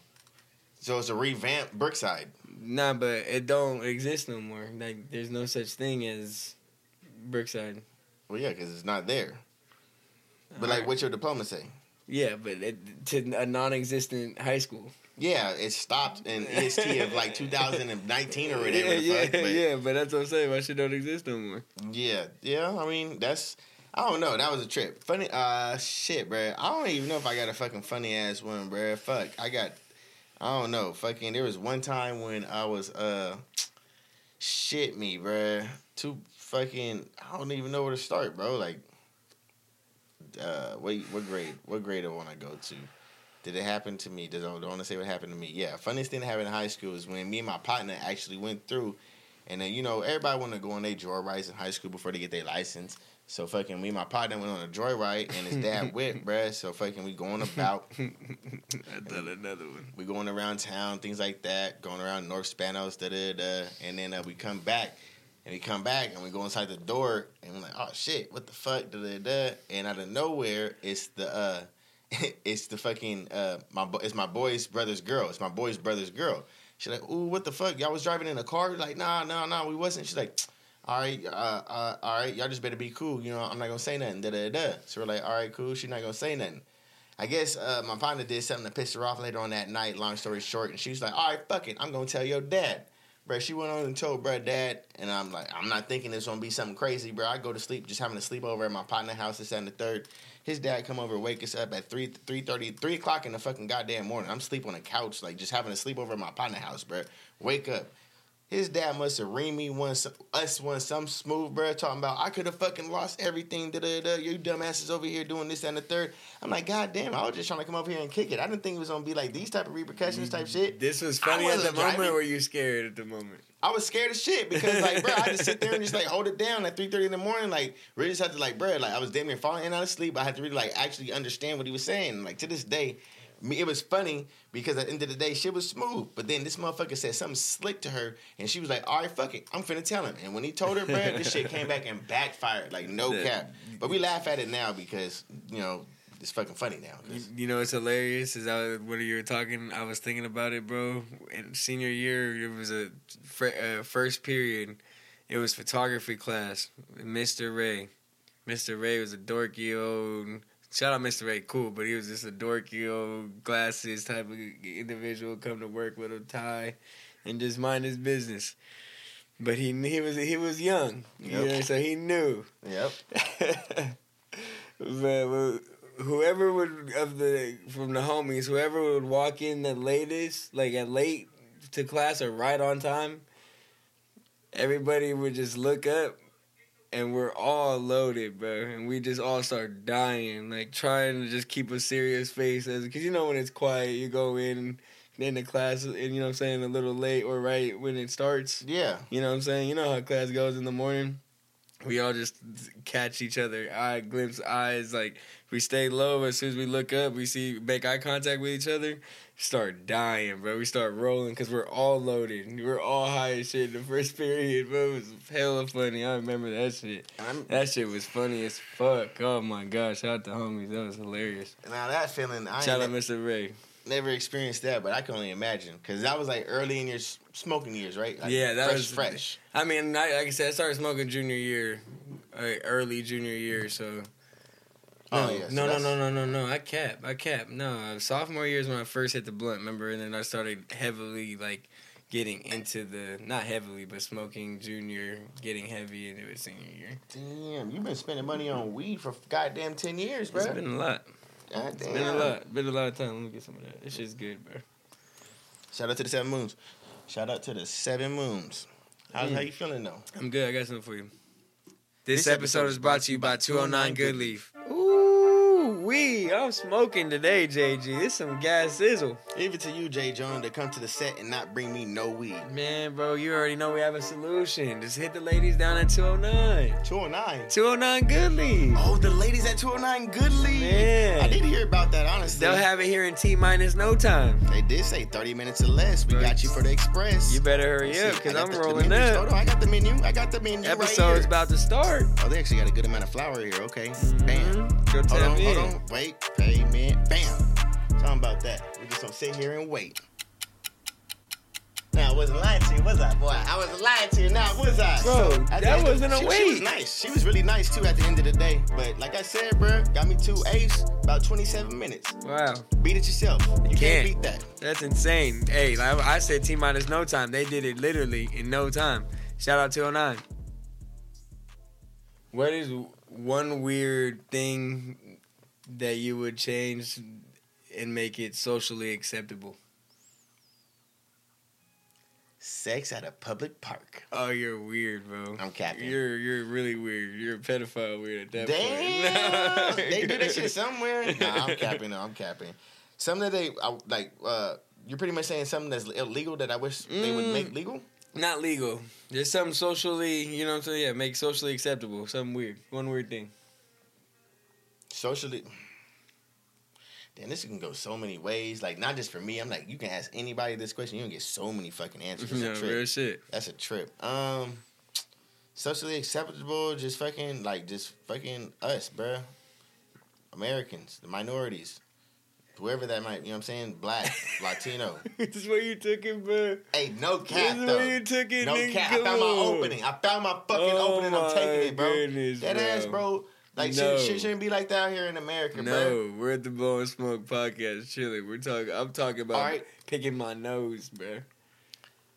so it's a revamped Brookside. Nah, but it don't exist no more. Like, there's no such thing as Brookside. Well, yeah, because it's not there. But like, Alright. what's your diploma say? Yeah, but it, to a non-existent high school. Yeah, it stopped in EST of like 2019 or whatever. yeah, (laughs) yeah, fuck, but yeah. But that's what I'm saying. My shit don't exist no more. Yeah, yeah. I mean, that's I don't know. That was a trip. Funny, uh, shit, bruh. I don't even know if I got a fucking funny ass one, bruh. Fuck, I got. I don't know. Fucking, there was one time when I was uh, shit me, bruh. Too fucking. I don't even know where to start, bro. Like, uh, what what grade? What grade do I want to go to? Did it happen to me? Does I don't want to say what happened to me? Yeah, funniest thing that happened in high school is when me and my partner actually went through, and then you know everybody want to go on their joyrides in high school before they get their license. So fucking me and my partner went on a joyride, and his dad (laughs) whipped, bruh. So fucking we going about, (laughs) I thought another one. we going around town, things like that, going around North Spanos, da da da, and then uh, we come back. And we come back and we go inside the door and we're like, oh shit, what the fuck, da da da. And out of nowhere, it's the uh, (laughs) it's the fucking uh, my bo- it's my boy's brother's girl. It's my boy's brother's girl. She's like, ooh, what the fuck? Y'all was driving in a car? We're like, nah, nah, nah, we wasn't. She's like, all right, uh, uh, all right, y'all just better be cool. You know, I'm not gonna say nothing. Da da da. So we're like, all right, cool. She's not gonna say nothing. I guess uh, my partner did something to piss her off later on that night. Long story short, and she was like, all right, fuck it, I'm gonna tell your dad. Bruh, she went on and told bruh dad, and I'm like, I'm not thinking it's gonna be something crazy, bro. I go to sleep just having a sleepover at my partner house this and the third. His dad come over, wake us up at 3, 3.30, 3 o'clock in the fucking goddamn morning. I'm sleep on a couch, like just having a sleepover at my partner house, bruh. Wake up. His dad must have reamed me one, us one, some smooth, bro talking about I could have fucking lost everything, da da da. You dumbasses over here doing this and the third. I'm like, God damn, I was just trying to come over here and kick it. I didn't think it was gonna be like these type of repercussions type mm-hmm. shit. This was funny at the wasn't moment, driving. or you scared at the moment? I was scared as shit because like, bro, I just sit there and just like (laughs) hold it down at three thirty in the morning. Like, really just had to like, bro, like I was damn near falling in out of sleep. I had to really like actually understand what he was saying. Like to this day, me, it was funny because at the end of the day, shit was smooth. But then this motherfucker said something slick to her, and she was like, "All right, fuck it, I'm finna tell him." And when he told her, bro, this shit came back and backfired, like no That- cap. But we laugh at it now because you know it's fucking funny now. You, you know it's hilarious is I when you were talking, I was thinking about it, bro. In senior year, it was a fr- uh, first period. It was photography class. Mr. Ray, Mr. Ray was a dorky old. Shout out Mr. Ray, cool, but he was just a dorky old glasses type of individual. Come to work with a tie, and just mind his business. But he he was he was young, you know, so he knew. Yep. (laughs) but whoever would of the from the homies, whoever would walk in the latest, like at late to class or right on time, everybody would just look up, and we're all loaded, bro, and we just all start dying, like trying to just keep a serious face, as because you know when it's quiet, you go in. In the class, and you know what I'm saying, a little late or right when it starts. Yeah. You know what I'm saying? You know how class goes in the morning. We all just catch each other, eye glimpse eyes. Like we stay low. As soon as we look up, we see make eye contact with each other. Start dying, bro. We start rolling because we're all loaded. We're all high as shit in the first (laughs) period, bro. It was hella funny. I remember that shit. I'm, That shit was funny as fuck. Oh my gosh! Shout out to homies. That was hilarious. now that feeling, I Shout out Mr. Ray. Never experienced that, but I can only imagine because that was like early in your smoking years, right? Like Yeah, that fresh, was- fresh. I mean, I, like I said, I started smoking junior year, uh, early junior year. So Oh, No, yeah, so no, no, no, no, no, no. I cap, I cap. No, sophomore year is when I first hit the blunt. Remember, and then I started heavily like getting into the not heavily, but smoking junior, getting heavy into it senior year. Damn, you've been spending money on weed for goddamn ten years, bro. It's been a lot. God damn. been a lot. Been a lot of time. Let me get some of that. This shit's good, bro. Shout out to the seven moons. Shout out to the seven moons. How, Mm. how you feeling though? I'm good. I got something for you. This, This episode episode is brought to you by 209 Good Leaf. Ooh, wee. I'm smoking today, JG. This some gas sizzle. Even to you, Jay Jones, to come to the set and not bring me no weed. Man, bro, you already know we have a solution. Just hit the ladies down at 209. Two oh nine. 209 Good Leaf. Oh, the ladies at 209 Good Leaf. Man. I did hear about that, honestly. They'll have it here in T minus no time. they did say 30 minutes or less. We got you for the express. You better hurry up because I'm the- the rolling menus. up. Hold on, I got the menu. I got the menu. Episode's right here. about to start. Oh, they actually got a good amount of flour here. Okay. Mm-hmm. Bam. Go Hold on, in. hold on. Wait. Payment. Bam. Talking about that. We just gonna sit here and wait. Now I wasn't lying to you, was I, boy? I wasn't lying to you, now was I? Bro, at the that end wasn't a she, She was nice. She was really nice too at the end of the day. But like I said, bro, got me two ace about 27 minutes. Wow, Beat it yourself. You can't, can't. beat that. that's insane. Hey, like I said, T minus no time. They did it literally in no time. Shout out to 09. What is one weird thing that you would change and make it socially acceptable? Sex at a public park. Oh, you're weird, bro. I'm capping. You're you're really weird. You're a pedophile weird at that Damn, point. (laughs) they do that shit somewhere. Nah, I'm (laughs) capping. No, I'm capping. Something that they I, like. Uh, you're pretty much saying something that's illegal that I wish they would Mm. make legal. Not legal. There's something socially, you know what I'm saying? Yeah, make socially acceptable. Something weird. One weird thing. Socially. Damn, this can go so many ways. Like not just for me. I'm like, you can ask anybody this question. You can get so many fucking answers. It's Yeah, a trip. real shit. That's a trip. Um, socially acceptable, just fucking like just fucking us, bruh. Americans, the minorities, whoever that might. You know what I'm saying? Black, (laughs) Latino. this is where you took it, bro. Hey, no cap This is though. where you took it, no nigga. cap. I found my opening. I found my fucking Oh opening. I'm taking it, bro. goodness, that ass, bro. bro. Like No. shit, shit shouldn't be like that out here in America, bro. No, we're at the Blowin Smoke podcast chilling. We're talking. I'm talking about right. picking my nose, bro.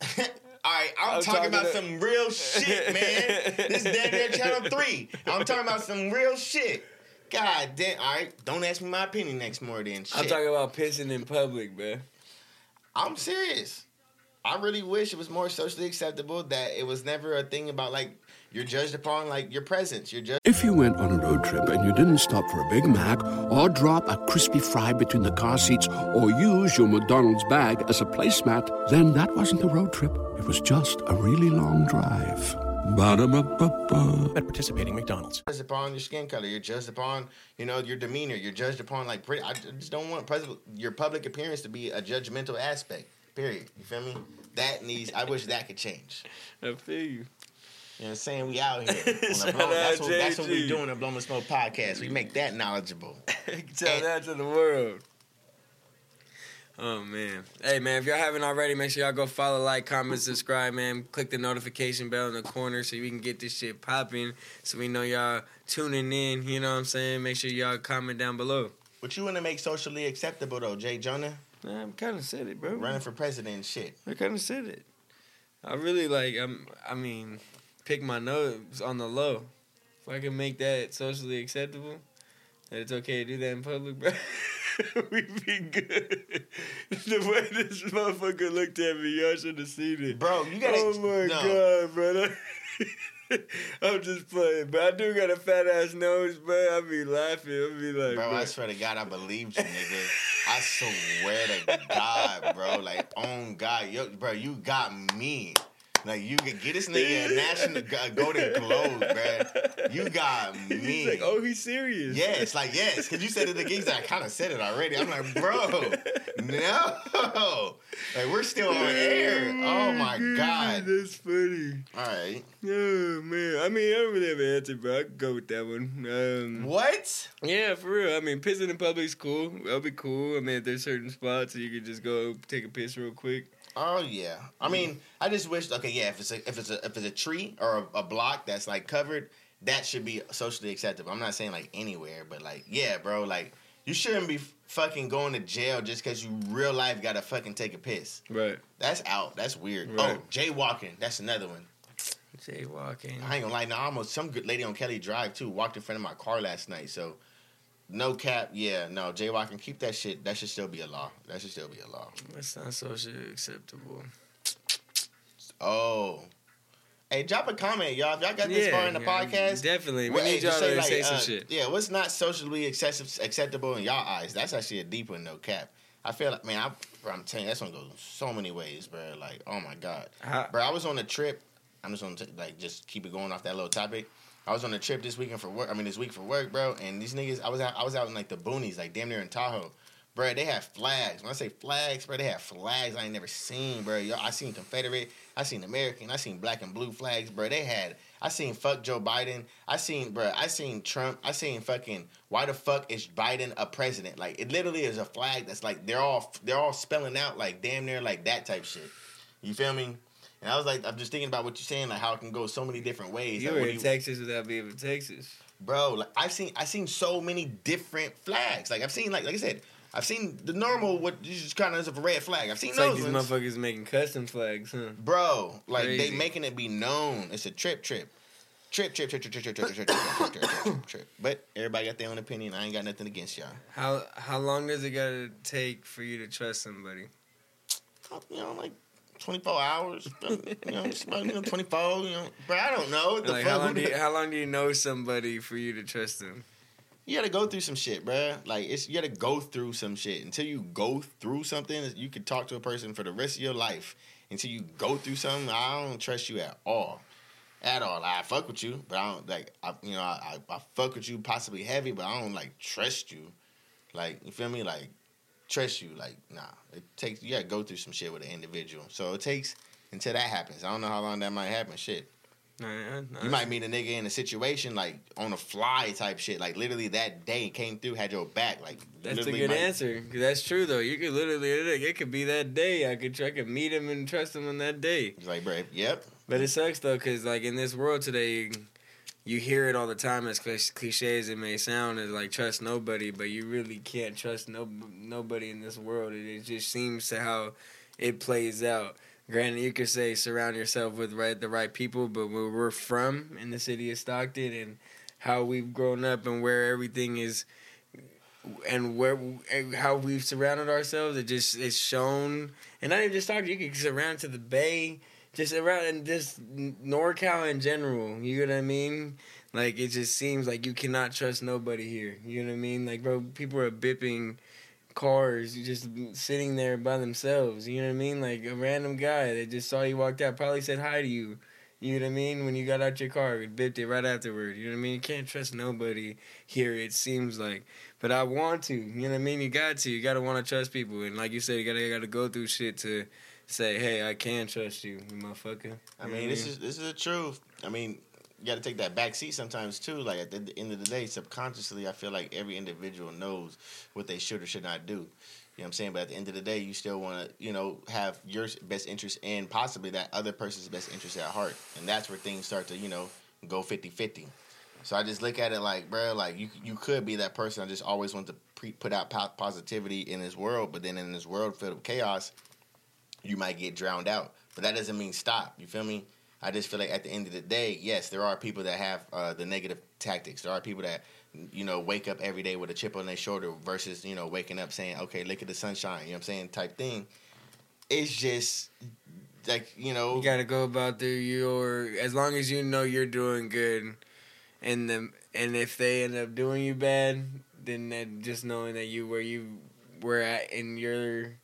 (laughs) All right, I'm, I'm talking, talking about to- some real shit, man. this is damn near channel three. I'm talking about some real shit. God damn. All right, don't ask me my opinion next more then. Shit. I'm talking about pissing in public, man. I'm serious. I really wish it was more socially acceptable that it was never a thing about like you're judged upon like your presence. You're judged. If you went on a road trip and you didn't stop for a Big Mac or drop a crispy fry between the car seats or use your McDonald's bag as a placemat, then that wasn't a road trip. It was just a really long drive. Ba-da-ba-ba-ba. At participating McDonald's. judged upon your skin color. You're judged upon, you know, your demeanor. You're judged upon like pretty. I just don't want pres- your public appearance to be a judgmental aspect. Period. You feel me? That needs. I wish that could change. I feel you. You know what I'm saying? We out here. (laughs) On the blow, that's, what, that's what we JG. do in the Blow Smoke podcast. We make that knowledgeable. (laughs) Tell that to the world. Oh man. Hey man, if y'all haven't already, make sure y'all go follow, like, comment, subscribe, man. Click the notification bell in the corner so we can get this shit popping. So we know y'all tuning in, you know what I'm saying? Make sure y'all comment down below. What you want to make socially acceptable though, J'Jonah? Nah, I'm kinda said it, bro. Running for president and shit. I kinda said it. I really like I'm I mean, pick my nose on the low. If I can make that socially acceptable, that it's okay to do that in public, bro. (laughs) We'd be good. (laughs) the way this motherfucker looked at me, y'all should have seen it. Bro, you gotta. oh my no. god, brother. (laughs) I'm just playing, but I do got a fat ass nose, bro. I be laughing. I be like, Bro, bro, I swear to God, I believed you, nigga. I swear to God, bro. Like, on God, yo, bro, you got me. Like, you can get this nigga a national Golden Globe, bro. You (laughs) got me. he's like, oh, he's serious. Yes, like yes, because you said it again. I kind of said it already. I'm like, bro, no, like we're still on air. Oh my god! that's funny. All right, Oh man, I mean, I don't really have an answer, but I could go with that one. Um, what? yeah, for real. I mean, pissing in public's cool. That'll be cool. I mean, if there's certain spots you can just go take a piss real quick. Oh yeah. I mm-hmm. mean, I just wish. Okay, yeah. If it's a if it's a if it's a tree or a, a block that's like covered, that should be socially acceptable. I'm not saying like anywhere, but like yeah, bro. Like you shouldn't be fucking going to jail just because you real life gotta fucking take a piss. Right. That's out. That's weird. Oh, right. Oh, jaywalking. That's another one. Jaywalking. I ain't gonna lie. No, almost some good lady on Kelly Drive too walked in front of my car last night. So. No cap, yeah, no, jaywalking, keep that shit. That should still be a law. That should still be a law. That's not socially acceptable. Oh. Hey, drop a comment, y'all. If y'all got this far in the yeah, podcast, Definitely. We need y'all to say some uh, shit. Yeah, what's not socially acceptable in y'all eyes? That's actually a deep one, no cap. I feel like, man, I, I'm telling you, that's gonna go so many ways, bro. Like, oh my god, How- bro. I was on a trip. I'm just gonna t- like just keep it going off that little topic. I was on a trip this weekend for work. I mean, this week for work, bro. And these niggas, I was out, I was out in like the boonies, like damn near in Tahoe, bro. They have flags. When I say flags, bro, they have flags I ain't never seen, bro. Yo, I seen Confederate, I seen American, I seen black and blue flags, bro. They had, I seen fuck Joe Biden, I seen, bro, I seen Trump, I seen fucking. Why the fuck is Biden a president? Like it literally is a flag that's like they're all they're all spelling out like damn near like that type shit. You feel me? And I was like, I'm just thinking about what you're saying, like how it can go so many different ways. You Like, were in you- Texas without being in Texas. bro. Like I've seen, I've seen so many different flags. Like I've seen, like like I said, I've seen the normal what you just kind of a red flag. I've seen It's like those these ones, motherfuckers making custom flags, huh? bro. Like Crazy. they making it be known. It's a trip, trip. Trip, trip, trip, trip, trip, trip, trip, trip, trip, trip, trip, trip, trip, trip. But everybody got their own opinion. I ain't got nothing against y'all. How how long does it gotta take for you to trust somebody? You know, like 24 hours. (laughs) You know, you know 24. You know, but I don't know. What the Like fuck? how long do you, how long do you know somebody for you to trust them? you gotta go through some shit, bruh. Like it's you gotta go through some shit. Until you go through something, you can talk to a person for the rest of your life. Until you go through something, I don't trust you at all, at all. I fuck with you, but I don't like. I, you know, I, I, I fuck with you possibly heavy, but I don't like trust you. Like you feel me? Like trust you. Like nah, it takes you gotta go through some shit with an individual. So it takes until that happens. I don't know how long that might happen. Shit. Nah, nah. You might meet a nigga in a situation like on a fly type shit. Like literally that day came through, had your back. Like That's a good might- answer. That's true though. You could literally it could be that day. I could I could meet him and trust him on that day. It's like, bro, yep. But it sucks though, cause like in this world today, you hear it all the time. As clich- cliche as it may sound, is like trust nobody, but you really can't trust no nobody in this world. It, it just seems to how it plays out. Granted, you could say surround yourself with right the right people, but where we're from in the city of Stockton and how we've grown up and where everything is and where how we've surrounded ourselves, it just it's shown. And not even just Stockton, you can surround to the Bay, just around and just NorCal in general. You know what I mean? Like it just seems like you cannot trust nobody here. You know what I mean? Like bro, people are bipping cars just sitting there by themselves. You know what I mean? Like a random guy that just saw you walked out probably said hi to you. You know what I mean? When you got out your car, it bipped it right afterward. You know what I mean? You can't trust nobody here. It seems like, but I want to. You know what I mean? You got to. You got to want to trust people, and like you said, you got to go through shit to say, hey, I can trust you, you motherfucker. I mean, this is this is the truth. I mean, you got to take that back seat sometimes too. Like at the end of the day, subconsciously, I feel like every individual knows what they should or should not do. You know what I'm saying? But at the end of the day, you still want to, you know, have your best interest and possibly that other person's best interest at heart. And that's where things start to, you know, go 50-50. So I just look at it like, bro, like you you could be that person. I just always want to pre- put out po- positivity in this world, but then in this world filled with chaos, you might get drowned out. But that doesn't mean stop. You feel me? I just feel like at the end of the day, yes, there are people that have uh, the negative tactics. There are people that you know wake up every day with a chip on their shoulder versus you know waking up saying, "Okay, look at the sunshine." You know what I'm saying? Type thing. It's just like you know. You gotta go about your as long as you know you're doing good, and the and if they end up doing you bad, then that just knowing that you where you were at in your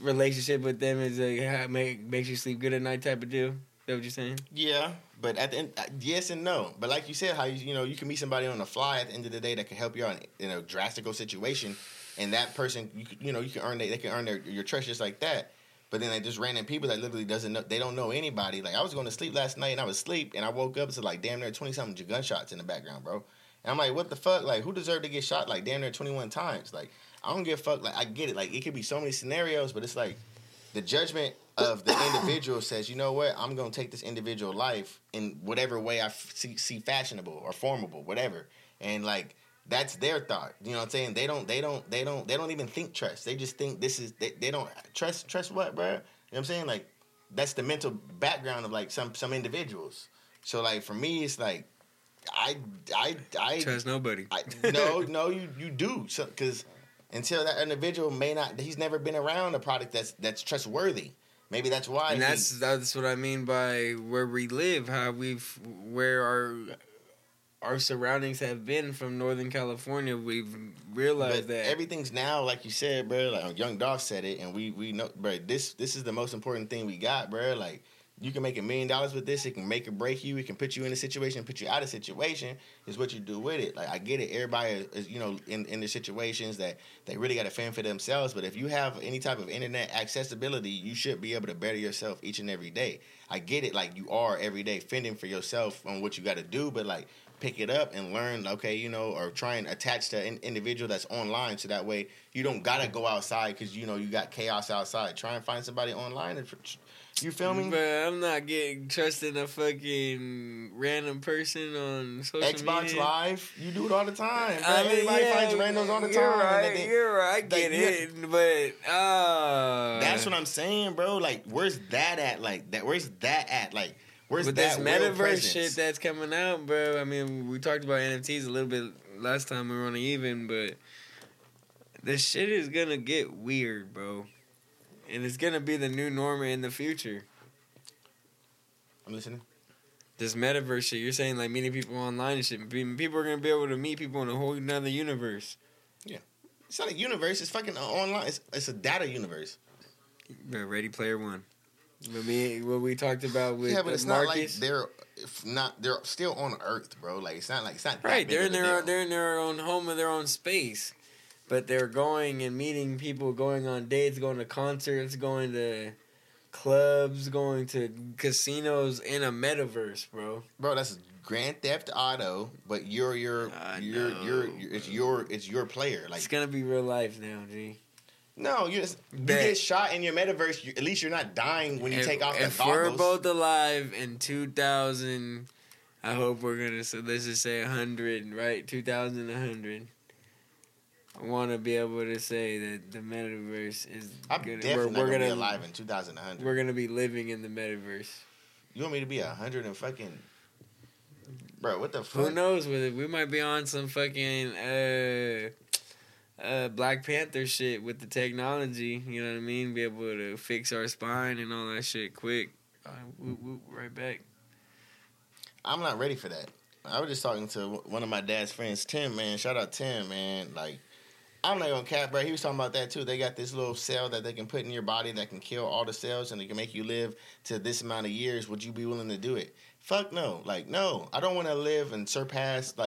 relationship with them is like make makes you sleep good at night type of deal. Is that what you're saying? Yeah, but at the end, uh, yes and no. But like you said, how you you know you can meet somebody on the fly at the end of the day that can help you out in, in a drastical situation, and that person you you know you can earn they, they can earn their, your trust just like that. But then like just random people that literally doesn't know they don't know anybody. Like I was going to sleep last night and I was asleep and I woke up to like damn near twenty something gunshots in the background, bro. And I'm like, what the fuck? Like who deserved to get shot like damn near twenty one times? Like I don't give a fuck. Like I get it. Like it could be so many scenarios, but it's like the judgment of the individual says, you know what, I'm gonna take this individual life in whatever way I f- see, see fashionable or formable, whatever, and like that's their thought. You know what I'm saying? They don't, they don't, they don't, they don't even think trust. They just think this is they, they don't trust trust what, bro? You know what I'm saying? Like that's the mental background of like some some individuals. So like for me, it's like I I I Trust nobody. I, (laughs) no, no, you you do because until that individual may not, he's never been around a product that's that's trustworthy. Maybe that's why. and he- that's that's what I mean by where we live, how we've where our our surroundings have been from Northern California. We've realized that everything's now, like you said, bro. Like Young Dog said it, and we we know, bro. This this is the most important thing we got, bro. Like you can make a million dollars with this. It can make or break you. It can put you in a situation, put you out of situation. Is what you do with it. Like I get it. Everybody is, you know, in in the situations that they really got to fend for themselves. But if you have any type of internet accessibility, you should be able to better yourself each and every day. I get it. Like you are every day fending for yourself on what you got to do. But like pick it up and learn. Okay, you know, or try and attach to an individual that's online, so that way you don't gotta go outside because you know you got chaos outside. Try and find somebody online and. You feel me? But I'm not getting trusting a fucking random person on social media. Xbox media. Live, you do it all the time. I mean, Everybody yeah, finds randos all the time. You're and right. they- you're right. I get it, but uh, That's what I'm saying, bro. Like, where's that at? Like that? Where's that at? Like, where's With that metaverse shit that's coming out, bro. I mean, we talked about NFTs a little bit last time we were on the even, but this shit is gonna get weird, bro. And it's gonna be the new norm in the future. I'm listening. This metaverse shit, you're saying like meeting people online and shit. People are gonna be able to meet people in a whole another universe. Yeah, it's not a universe. It's fucking online. It's, it's a data universe. But Ready Player One. What we what we talked about with yeah, but it's not like Marcus. they're if not. They're still on Earth, bro. Like it's not like it's not Right, they're of in their deal. they're in their own home and their own space, but they're going and meeting people, going on dates, going to concerts, going to clubs, going to casinos in a metaverse, bro. bro. That's Grand Theft Auto, but you're your you're you're it's your it's your player. Like it's gonna be real life now, G. no, you just you Bet. get shot in your metaverse. You, at least you're not dying when you if, take off the if goggles. we're both alive in 2000, I hope we're gonna. So let's just say 100, right? 2100. I want to be able to say that the metaverse is I'm gonna. definitely We're, we're gonna, gonna be alive in 2100. We're gonna be living in the metaverse. You want me to be a hundred and fucking bro? What the fuck? Who knows? With it, we might be on some fucking uh, uh, Black Panther shit with the technology. You know what I mean? Be able to fix our spine and all that shit quick. Uh, whoop, whoop, right back. I'm not ready for that. I was just talking to one of my dad's friends, Tim. Man, shout out Tim. Man, like I'm not gonna cap, bro. He was talking about that too. They got this little cell that they can put in your body that can kill all the cells and it can make you live to this amount of years. Would you be willing to do it? Fuck no. Like no, I don't want to live and surpass like.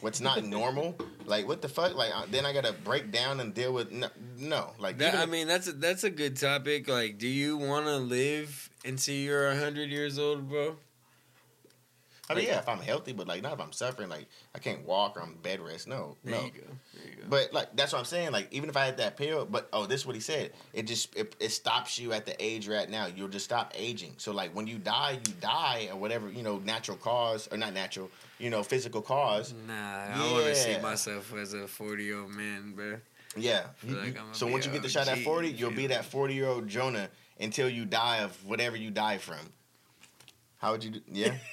What's not normal. Like what the fuck? Like then I gotta break down and deal with no, no. like That, I mean, that's a that's a good topic. Like, do you want to live until you're hundred years old, bro? I mean, yeah, if I'm healthy, but like not if I'm suffering. Like I can't walk or I'm bed rest. No, There no. you go. There you go. But like that's what I'm saying. Like even if I had that pill, but oh, this is what he said. It just it, it stops you at the age you're at now. You'll just stop aging. So like when you die, you die or whatever you know, natural cause or not natural, you know, physical cause. Nah, I want to see myself as a forty year old man, bro. Yeah. like you- I'm gonna so once you get the shot at 40, you you'll be that 40 year old Jonah until you die of whatever you die from. How would you do? Yeah. (laughs)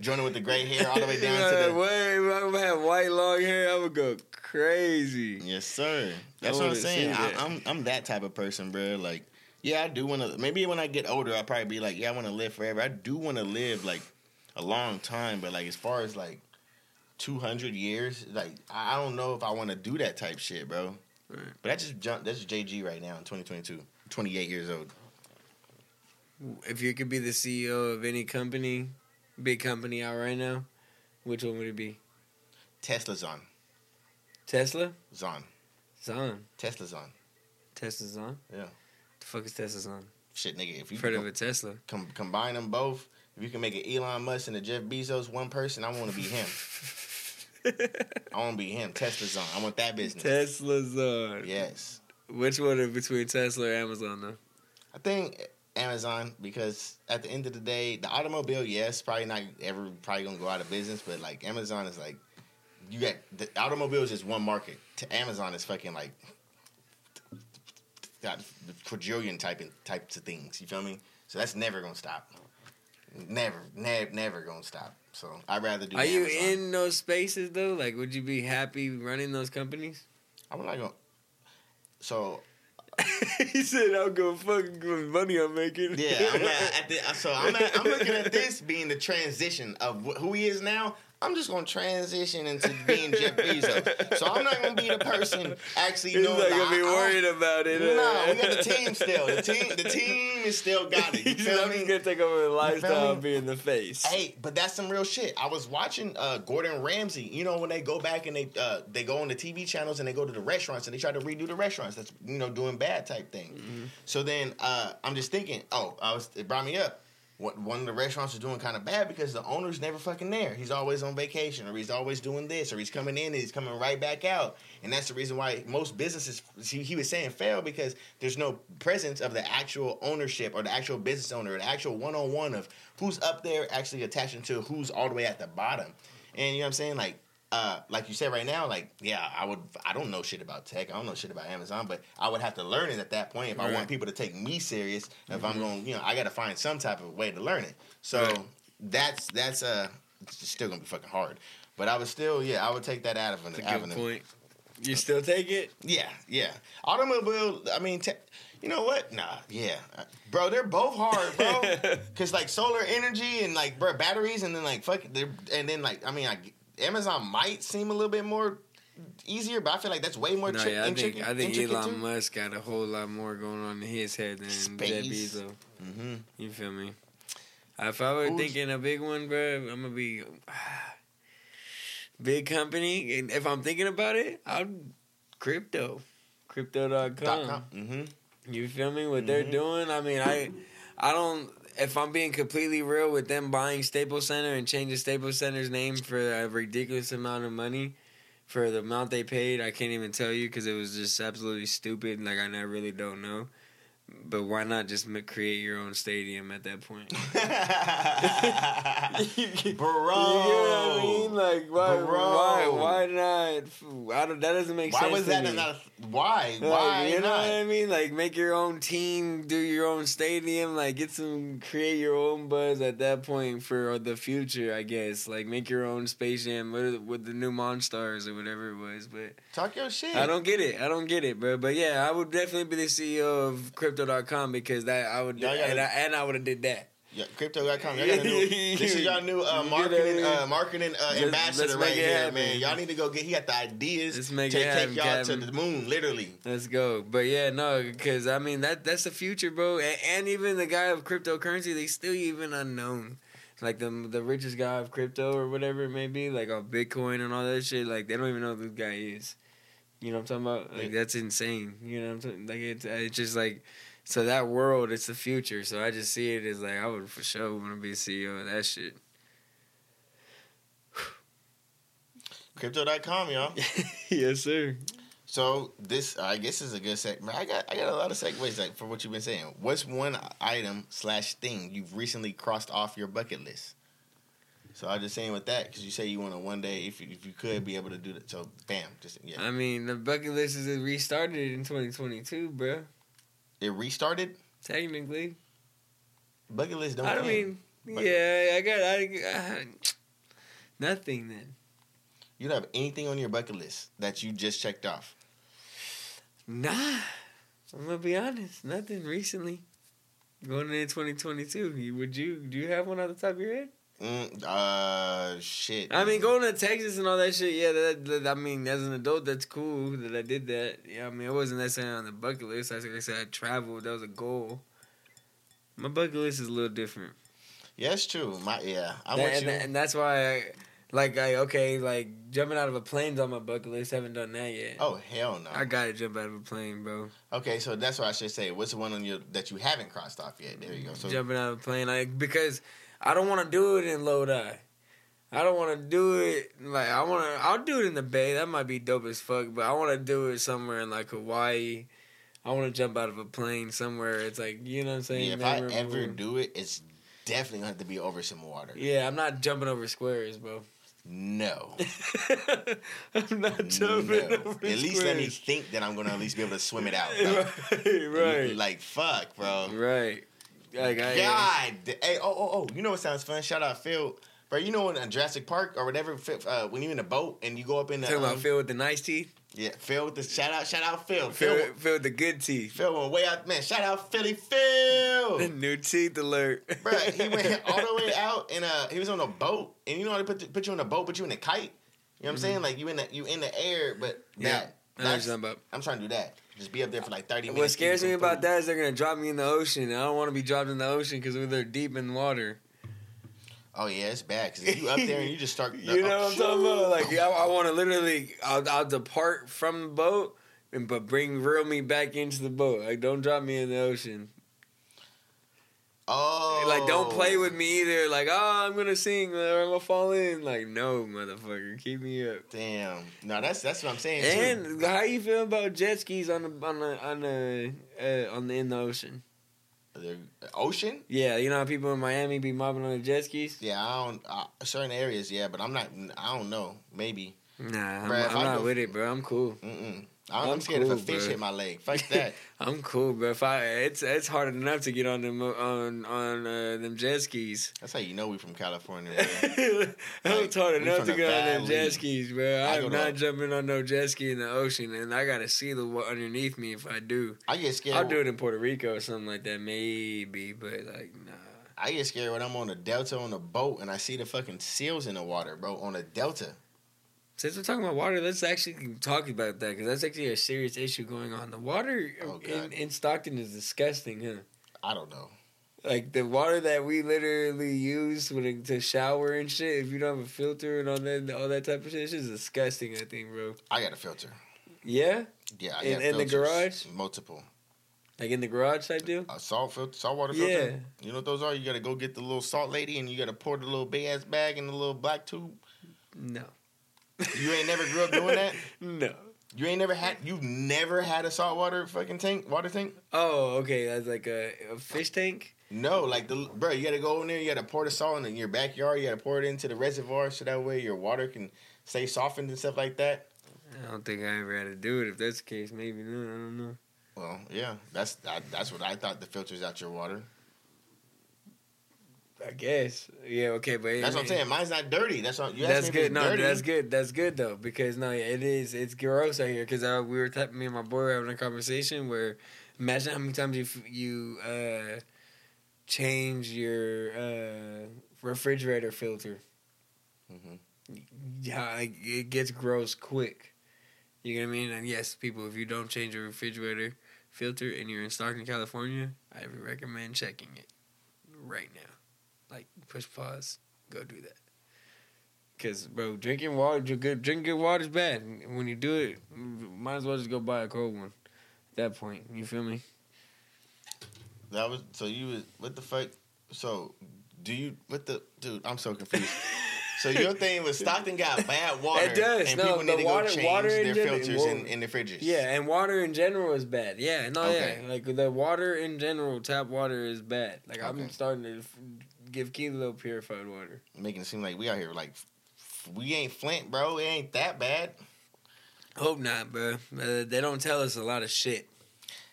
Jonah with the gray hair all the way (laughs) down to the. Wait, if I have white long hair, I would go crazy. Yes, sir. That's I what I'm saying. I, that. I'm I'm that type of person, bro. Like, yeah, I do want to. Maybe when I get older, I'll probably be like, yeah, I want to live forever. I do want to live like a long time, but like as far as like 200 years, like I don't know if I want to do that type shit, bro. Right. But I just jumped. That's JG right now in 2022. 28 years old. If you could be the CEO of any company, big company out right now, which one would it be? Tesla's on. Tesla? Zon. Zon. Tesla's on. Tesla's on? Yeah. The fuck is Tesla's on? Shit, nigga. If you Heard of a Tesla. com- combine them both, if you can make an Elon Musk and a Jeff Bezos one person, I want to be him. (laughs) I want to be him. Tesla's on. I want that business. Tesla's on. yes. Which one are between Tesla or Amazon though? I think Amazon because at the end of the day, the automobile, yes, probably not ever probably gonna go out of business, but like Amazon is like you got the automobile is just one market. To Amazon is fucking like got quadrillion type types of things. You feel me? So that's never gonna stop. Never, never, never gonna stop. So I'd rather do. Are you Amazon. in those spaces though? Like, would you be happy running those companies? I'm not gonna. So (laughs) he said, "I'll go fucking with money I'm making." yeah, I'm at, (laughs) at the, so I'm at, I'm looking at this being the transition of wh- who he is now. I'm just gonna transition into being Jeff Bezos. So I'm not gonna be the person actually He's doing. not gonna be I- I- worried about it. No, we got the team still. The team, the team is still got it. You He (laughs) said, feel me? gonna take over the lifestyle me? of being the face. Hey, but that's some real shit. I was watching uh, Gordon Ramsay. You know when they go back and they uh, they go on the TV channels and they go to the restaurants and they try to redo the restaurants. That's you know doing bad type thing. Mm-hmm. So then uh, I'm just thinking, oh, I was it brought me up. What one of the restaurants is doing kind of bad because the owner's never fucking there. He's always on vacation or he's always doing this or he's coming in and he's coming right back out. And that's the reason why most businesses he, he was saying fail because there's no presence of the actual ownership or the actual business owner or the actual one on one of who's up there actually attaching to who's all the way at the bottom. And you know what I'm saying? Like uh, like you said right now, like yeah, I would. I don't know shit about tech. I don't know shit about Amazon, but I would have to learn it at that point if I want people to take me serious. If I'm Mhm. going, you know, I got to find some type of way to learn it. So Right. that's that's uh, it's still gonna be fucking hard. But I would still, yeah, I would take that out of an avenue. point. You still take it? Yeah, yeah. Automobile. I mean, te- you know what? Nah, yeah, bro. They're both hard, bro. (laughs) Cause like solar energy and like bro batteries, and then like fuck, they're- and then like I mean, I, Amazon might seem a little bit more easier, but I feel like that's way more. No, tri- yeah, I think I think Elon too. Musk got a whole lot more going on in his head than Jeff Bezos. Mm-hmm. You feel me? If I were Who's- thinking a big one, bro, I'm gonna be (sighs) big company. And if I'm thinking about it, I'd crypto, crypto.com. Dot com. Mm-hmm. You feel me? What they're doing? I mean, I, I don't. If I'm being completely real with them buying Staples Center and changing Staples Center's name for a ridiculous amount of money, for the amount they paid, I can't even tell you because it was just absolutely stupid. Like I never really don't know. But why not just create your own stadium at that point? Bro, (laughs) (laughs) You get what I mean? Like why? Bro. Why? Why not? I don't, that doesn't make why sense. was to that me. not? A, why? Like, why you know not? what I mean? Like make your own team, do your own stadium, like get some create your own buzz at that point for the future, I guess. Like make your own Space Jam with, with the new Monstars or whatever it was. But Talk your shit. I don't get it. I don't get it, bro. But yeah, I would definitely be the CEO of crypto.com because that I would gotta- and I, and I would have did that. Yeah, crypto.com. Y'all got a new, this is y'all new uh, (laughs) marketing uh, marketing uh, ambassador right here, happen. man. Y'all need to go get. He got the ideas Let's to make take happen, y'all Captain. to the moon, literally. Let's go. But yeah, no, because I mean that that's the future, bro. And, and even the guy of cryptocurrency, they still even unknown. Like the the richest guy of crypto or whatever it may be, like of Bitcoin and all that shit. Like they don't even know who this guy is. You know what I'm talking about? Like that's insane. You know what I'm talking? Like it's it's just like so that world, it's the future. So I just see it as like I would for sure want to be CEO of that shit. (sighs) Crypto.com, y'all. (laughs) yes, sir. So this, I guess, is a good segment. I got, I got a lot of segues like for what you've been saying. What's one item slash thing you've recently crossed off your bucket list? So I'm just saying with that because you say you want to one day, if you, if you could be able to do that. So bam, just yeah. I mean, the bucket list is restarted in 2022, bro. It restarted. Technically. Bucket list don't. I mean, But- yeah, I got I, I nothing then. you don't have anything on your bucket list that you just checked off. Nah, I'm gonna be honest. Nothing recently. Going into 2022, would you do you have one on the top of your head? Mm, uh, shit. I mean, going to Texas and all that shit. Yeah, that, that- I mean, as an adult, that's cool that I did that. Yeah, I mean, it wasn't necessarily on the bucket list. Like I said, I traveled. That was a goal. My bucket list is a little different. Yeah, it's true. My yeah, I'm That- with and, you. and that's why I like I okay like jumping out of a plane's on my bucket list. Haven't done that yet. oh hell no. I gotta jump out of a plane, bro. Okay, so that's what I should say. What's the one on your that you haven't crossed off yet? There you go. So jumping out of a plane, like because I don't want to do it in Lodi. I don't want to do it like I want to. I'll do it in the Bay. That might be dope as fuck. But I want to do it somewhere in like Hawaii. I want to jump out of a plane somewhere. It's like you know what I'm saying. yeah, if I memorable. ever do it, it's definitely gonna have to be over some water. Yeah, I'm not jumping over squares, bro. No, (laughs) I'm not jumping. no. jumping At over least let me think that I'm gonna at least be able to swim it out. (laughs) right, right, like fuck, bro. right. Like, God, hey, oh, oh, oh, you know what sounds fun? Shout out Phil, bro. You know in uh, Jurassic Park or whatever, uh, when you're in a boat and you go up in the Talking about um, Phil with the nice teeth. yeah, Phil with the shout out, shout out Phil, Phil, Phil, Phil with the good teeth. Phil went way out, man. Shout out Philly Phil. The (laughs) New teeth alert. Bro, he (laughs) went all the way out and uh he was on a boat and you know how they put put you on a boat, but you in a kite. You know what I'm saying? Like you in the you in the air, but Mm-hmm. Yeah, that I know that's- you're talking about. I'm trying to do that. Just be up there for like 30 minutes. What scares me about that is they're gonna drop me in the ocean. and I don't want to be dropped in the ocean because they're deep in water. Oh yeah, it's bad because you up there and you just start, (laughs) You know what I'm talking about? Like (laughs) I, I want to literally, I'll, I'll depart from the boat, and but bring real me back into the boat. Like don't drop me in the ocean. Oh, Like don't play with me either. Like oh I'm gonna sing or I'm gonna fall in. Like no motherfucker, keep me up. Damn, no, that's that's what I'm saying. too. And how you feel about jet skis on the on the on the uh, on the in the ocean? the ocean. Yeah, you know how people in Miami be mobbing on the jet skis. Yeah, I don't uh, certain areas. Yeah, but I'm not. I don't know. Maybe. Nah, I'm, Bruh, I'm not go- with it, bro. I'm cool. Mm-mm. I'm, I'm scared if a fish bro. hit my leg. (laughs) Fuck that. I'm cool, bro. If I, it's it's hard enough to get on them on on uh, them jet skis. That's how you know we from California. Bro. (laughs) it's hard enough to get on them valley. jet skis, bro. I'm not to- jumping on no jet ski in the ocean, and I gotta see the wa- underneath me if I do. I get scared. I'll do it in Puerto Rico or something like that, maybe, but like nah. I get scared when I'm on a delta on a boat and I see the fucking seals in the water, bro. On a delta. Since we're talking about water, let's actually talk about that because that's actually a serious issue going on. The water Oh, in, in Stockton is disgusting, huh? I don't know. Like the water that we literally use when it, to shower and shit. If you don't have a filter and all that, all that type of shit, it's just disgusting. I think, bro. I got a filter. Yeah, Yeah, I In- in the garage? multiple. like in the garage type deal. A salt filter, saltwater Yeah. filter. You know what those are? You gotta go get the little salt lady and you gotta pour the little big ass bag in the little black tube. No, You ain't never grew up doing that. (laughs) no. You ain't never had. You've never had a saltwater fucking tank, water tank. Oh, okay. That's like a, a fish tank. No, like the bro, you gotta go in there. You gotta pour the salt in your backyard. You gotta pour it into the reservoir so that way your water can stay softened and stuff like that. I don't think I ever had to do it. If that's the case, maybe no. I don't know. Well, yeah, that's I, that's what I thought. The filters out your water. I guess. Yeah. Okay, but That's what I'm saying. Mine's not dirty. That's what you asked That's good. No, dirty. that's good. That's good though because no, yeah, it is. It's gross out here because uh, we were typing me and my boy were having a conversation where imagine how many times you you uh, change your uh, refrigerator filter. Mhm. Yeah, like, it gets gross quick. You know what I mean? And yes, people, if you don't change your refrigerator filter and you're in Stockton, California, I recommend checking it right now. Like push pause, go do that. Cause bro, drinking water, drink good, drinking water is bad. When you do it, might as well just go buy a cold one. At that point, you feel me? That was so you was what the fuck? So do you what the dude? I'm so confused. so your thing was Stockton got bad (laughs) water. It does. and No, people need the to water- go change water in their general- filters well, in, in the fridges. Yeah, and water in general is bad. Yeah, no, Okay. yeah, like the water in general, tap water is bad. Like Okay. I'm starting to f- give Kilo purified water. making it seem like we out here like we ain't Flint, bro. It ain't that bad. Hope not, bro. Uh, they don't tell us a lot of shit.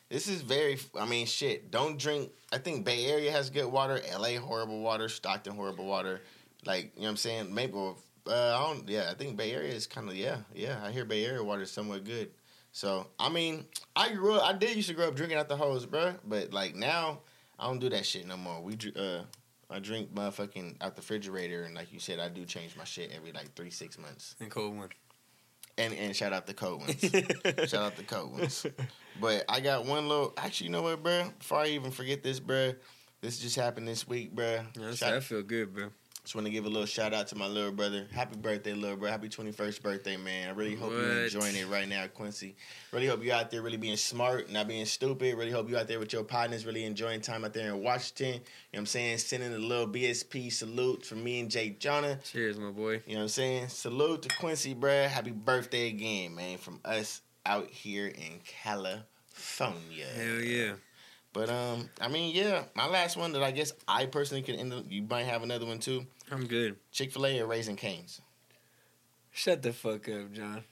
This is very. I mean, shit. Don't drink. I think Bay Area has good water. L.A. horrible water. Stockton horrible water. Like you know what I'm saying. Maybe. Uh, I don't. Yeah, I think Bay Area is kind of. Yeah, yeah. I hear Bay Area water is somewhat good. So I mean, I grew up. I did used to grow up drinking out the hose, bro. But like now, I don't do that shit no more. We uh. I drink motherfucking out the refrigerator, and like you said, I do change my shit every like three six months. And cold one. And and shout out the cold ones. (laughs) shout out the cold ones. But I got one little. Actually, you know what, bro? Before I even forget this, bro, this just happened this week, bro. Shout- I feel good, bro. Just want to give a little shout out to my little brother. Happy birthday, little bro. Happy 21st birthday, man. I really hope you're enjoying it right now, Quincy. Really hope you're out there really being smart, not being stupid. Really hope you're out there with your partners, really enjoying time out there in Washington. You know what I'm saying? Sending a little BSP salute from me and J'Jonah. Cheers, my boy. You know what I'm saying? Salute to Quincy, bruh. Happy birthday again, man, from us out here in California. Hell yeah. But um, I mean, yeah, my last one that I guess I personally could end up, you might have another one too. I'm good. Chick fil A or Raising Canes. Shut the fuck up, John.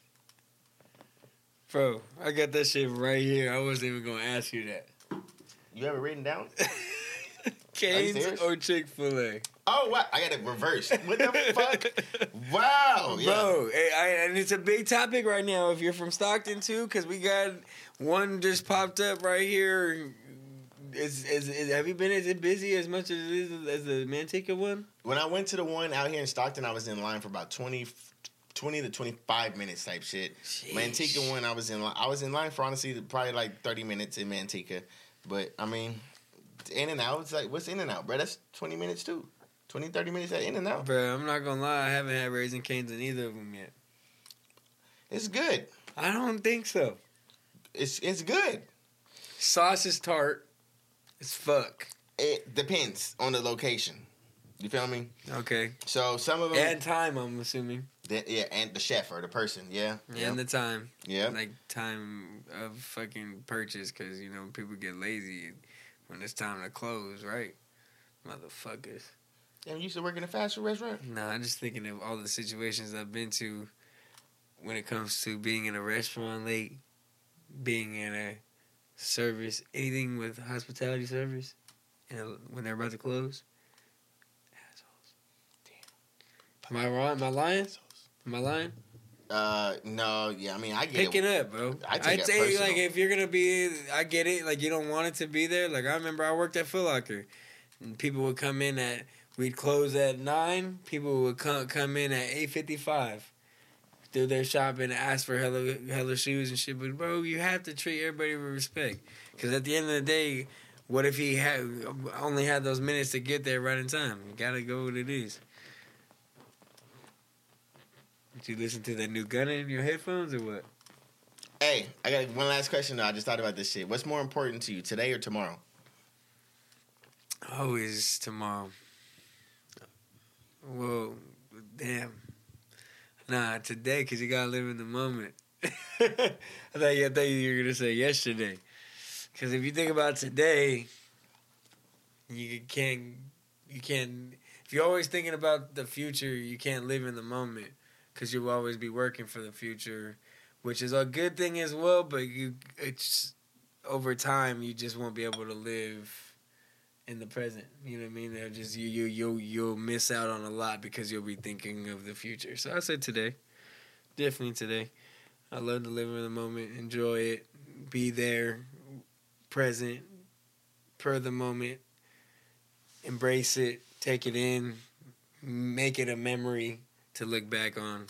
Bro, I got that shit right here. I wasn't even gonna ask you that. You have it written down? (laughs) Canes or Chick Fil A? Oh, wow. I got it reversed. What the fuck? (laughs) Wow. Yeah. Bro, hey, I, and it's a big topic right now. If you're from Stockton too, because we got one just popped up right here. Is, is, is have you been as busy as much as as the Manteca one? When I went to the one out here in Stockton, I was in line for about 20, 20 to 25 minutes type shit. Manteca one, I was in line. I was in line for honestly probably like 30 minutes in Manteca. But I mean, In-N-Out, it's like, what's In-N-Out, bro? That's 20 minutes too. 20, 30 minutes at In-N-Out. Bro, I'm not gonna lie, I haven't had raisin Canes in either of them yet. It's good. I don't think so. It's it's good. Sauce is tart. It's fuck. It depends on the location. You feel me? Okay. So some of them, And time, I'm assuming. the- yeah, and the chef or the person, yeah, yeah, And the time. yeah. Like time of fucking purchase, because, you know, people get lazy when it's time to close, right? Motherfuckers. Damn, you used to work in a fast food restaurant. Nah, I'm just thinking of all the situations I've been to when it comes to being in a restaurant late, being in a service, anything with hospitality service, and when they're about to close. Assholes. Damn. Am I wrong? Am I lying? Am I lying? Uh, no, yeah. I mean, I get Pick it. it up, bro. I take I'd it say personal. like if you're gonna be, I get it. Like you don't want it to be there. Like I remember I worked at Foot Locker, and people would come in at we'd close at nine. People would come come in at eight fifty five, do their shopping, and ask for hella hella shoes and shit. But bro, you have to treat everybody with respect. Because at the end of the day, what if he had only had those minutes to get there right in time? You gotta go what it is. Did you listen to that new gun in your headphones or what? Hey, I got one last question though. I just thought about this shit. What's more important to you, today or tomorrow? Oh, always tomorrow. Whoa, damn. Nah, today, because you gotta live in the moment. (laughs) I thought you, I thought you were gonna say yesterday. Because if you think about today, you can't, you can't. If you're always thinking about the future, you can't live in the moment. Because you'll always be working for the future, which is a good thing as well. But you, it's over time, you just won't be able to live in the present. You know what I mean? They're just you you you you'll miss out on a lot because you'll be thinking of the future. So I said today, definitely today. I love to live in the moment, enjoy it, be there, present, per the moment, embrace it, take it in, make it a memory to look back on,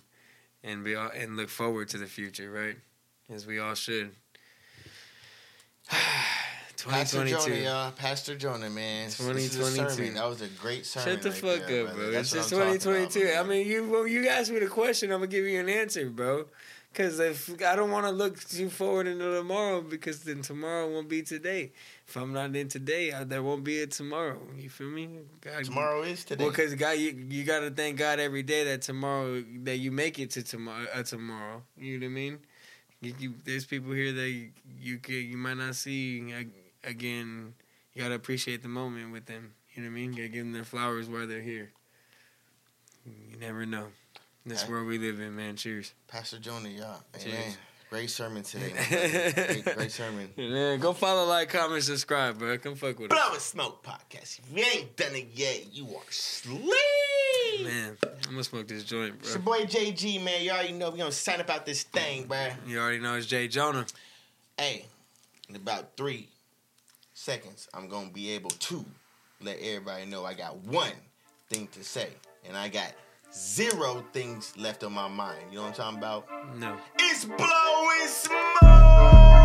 and be all, and look forward to the future. Right, as we all should. (sighs) Pastor 2022. Jonah, y'all. Pastor Jonah, man. Is a 2022. That was a great sermon. Shut the right fuck there, up, bro. That's It's just talking about, 2022. I mean, you well, you asked me the question, I'm gonna give you an answer, bro. Because if I don't want to look too forward into tomorrow, because then tomorrow won't be today. If I'm not in today, I, there won't be a tomorrow. You feel me? God, Tomorrow is today. Well, because God, you, you got to thank God every day that tomorrow that you make it to tomorrow. Uh, tomorrow, you know what I mean? You, you, there's people here that you you, can, you might not see ag- again. You gotta appreciate the moment with them. You know what I mean? You gotta give them their flowers while they're here. You never know. This Okay. world we live in, man. Cheers. Pastor Jonah, y'all. Cheers. Amen. Great sermon today. my brother. great, (laughs) great sermon. Yeah, go follow, like, comment, subscribe, bro. Come fuck with us. Blow and Smoke Podcast. If you ain't done it yet, you are sleep. Man, I'm gonna smoke this joint, It's your boy JG, man. You already know we gonna sign up out this thing, bruh. You already know it's J'Jonah. Hey, in about three seconds, I'm gonna be able to let everybody know I got one thing to say, and I got zero things left on my mind. You know what I'm talking about? No. It's Blowin Smoke.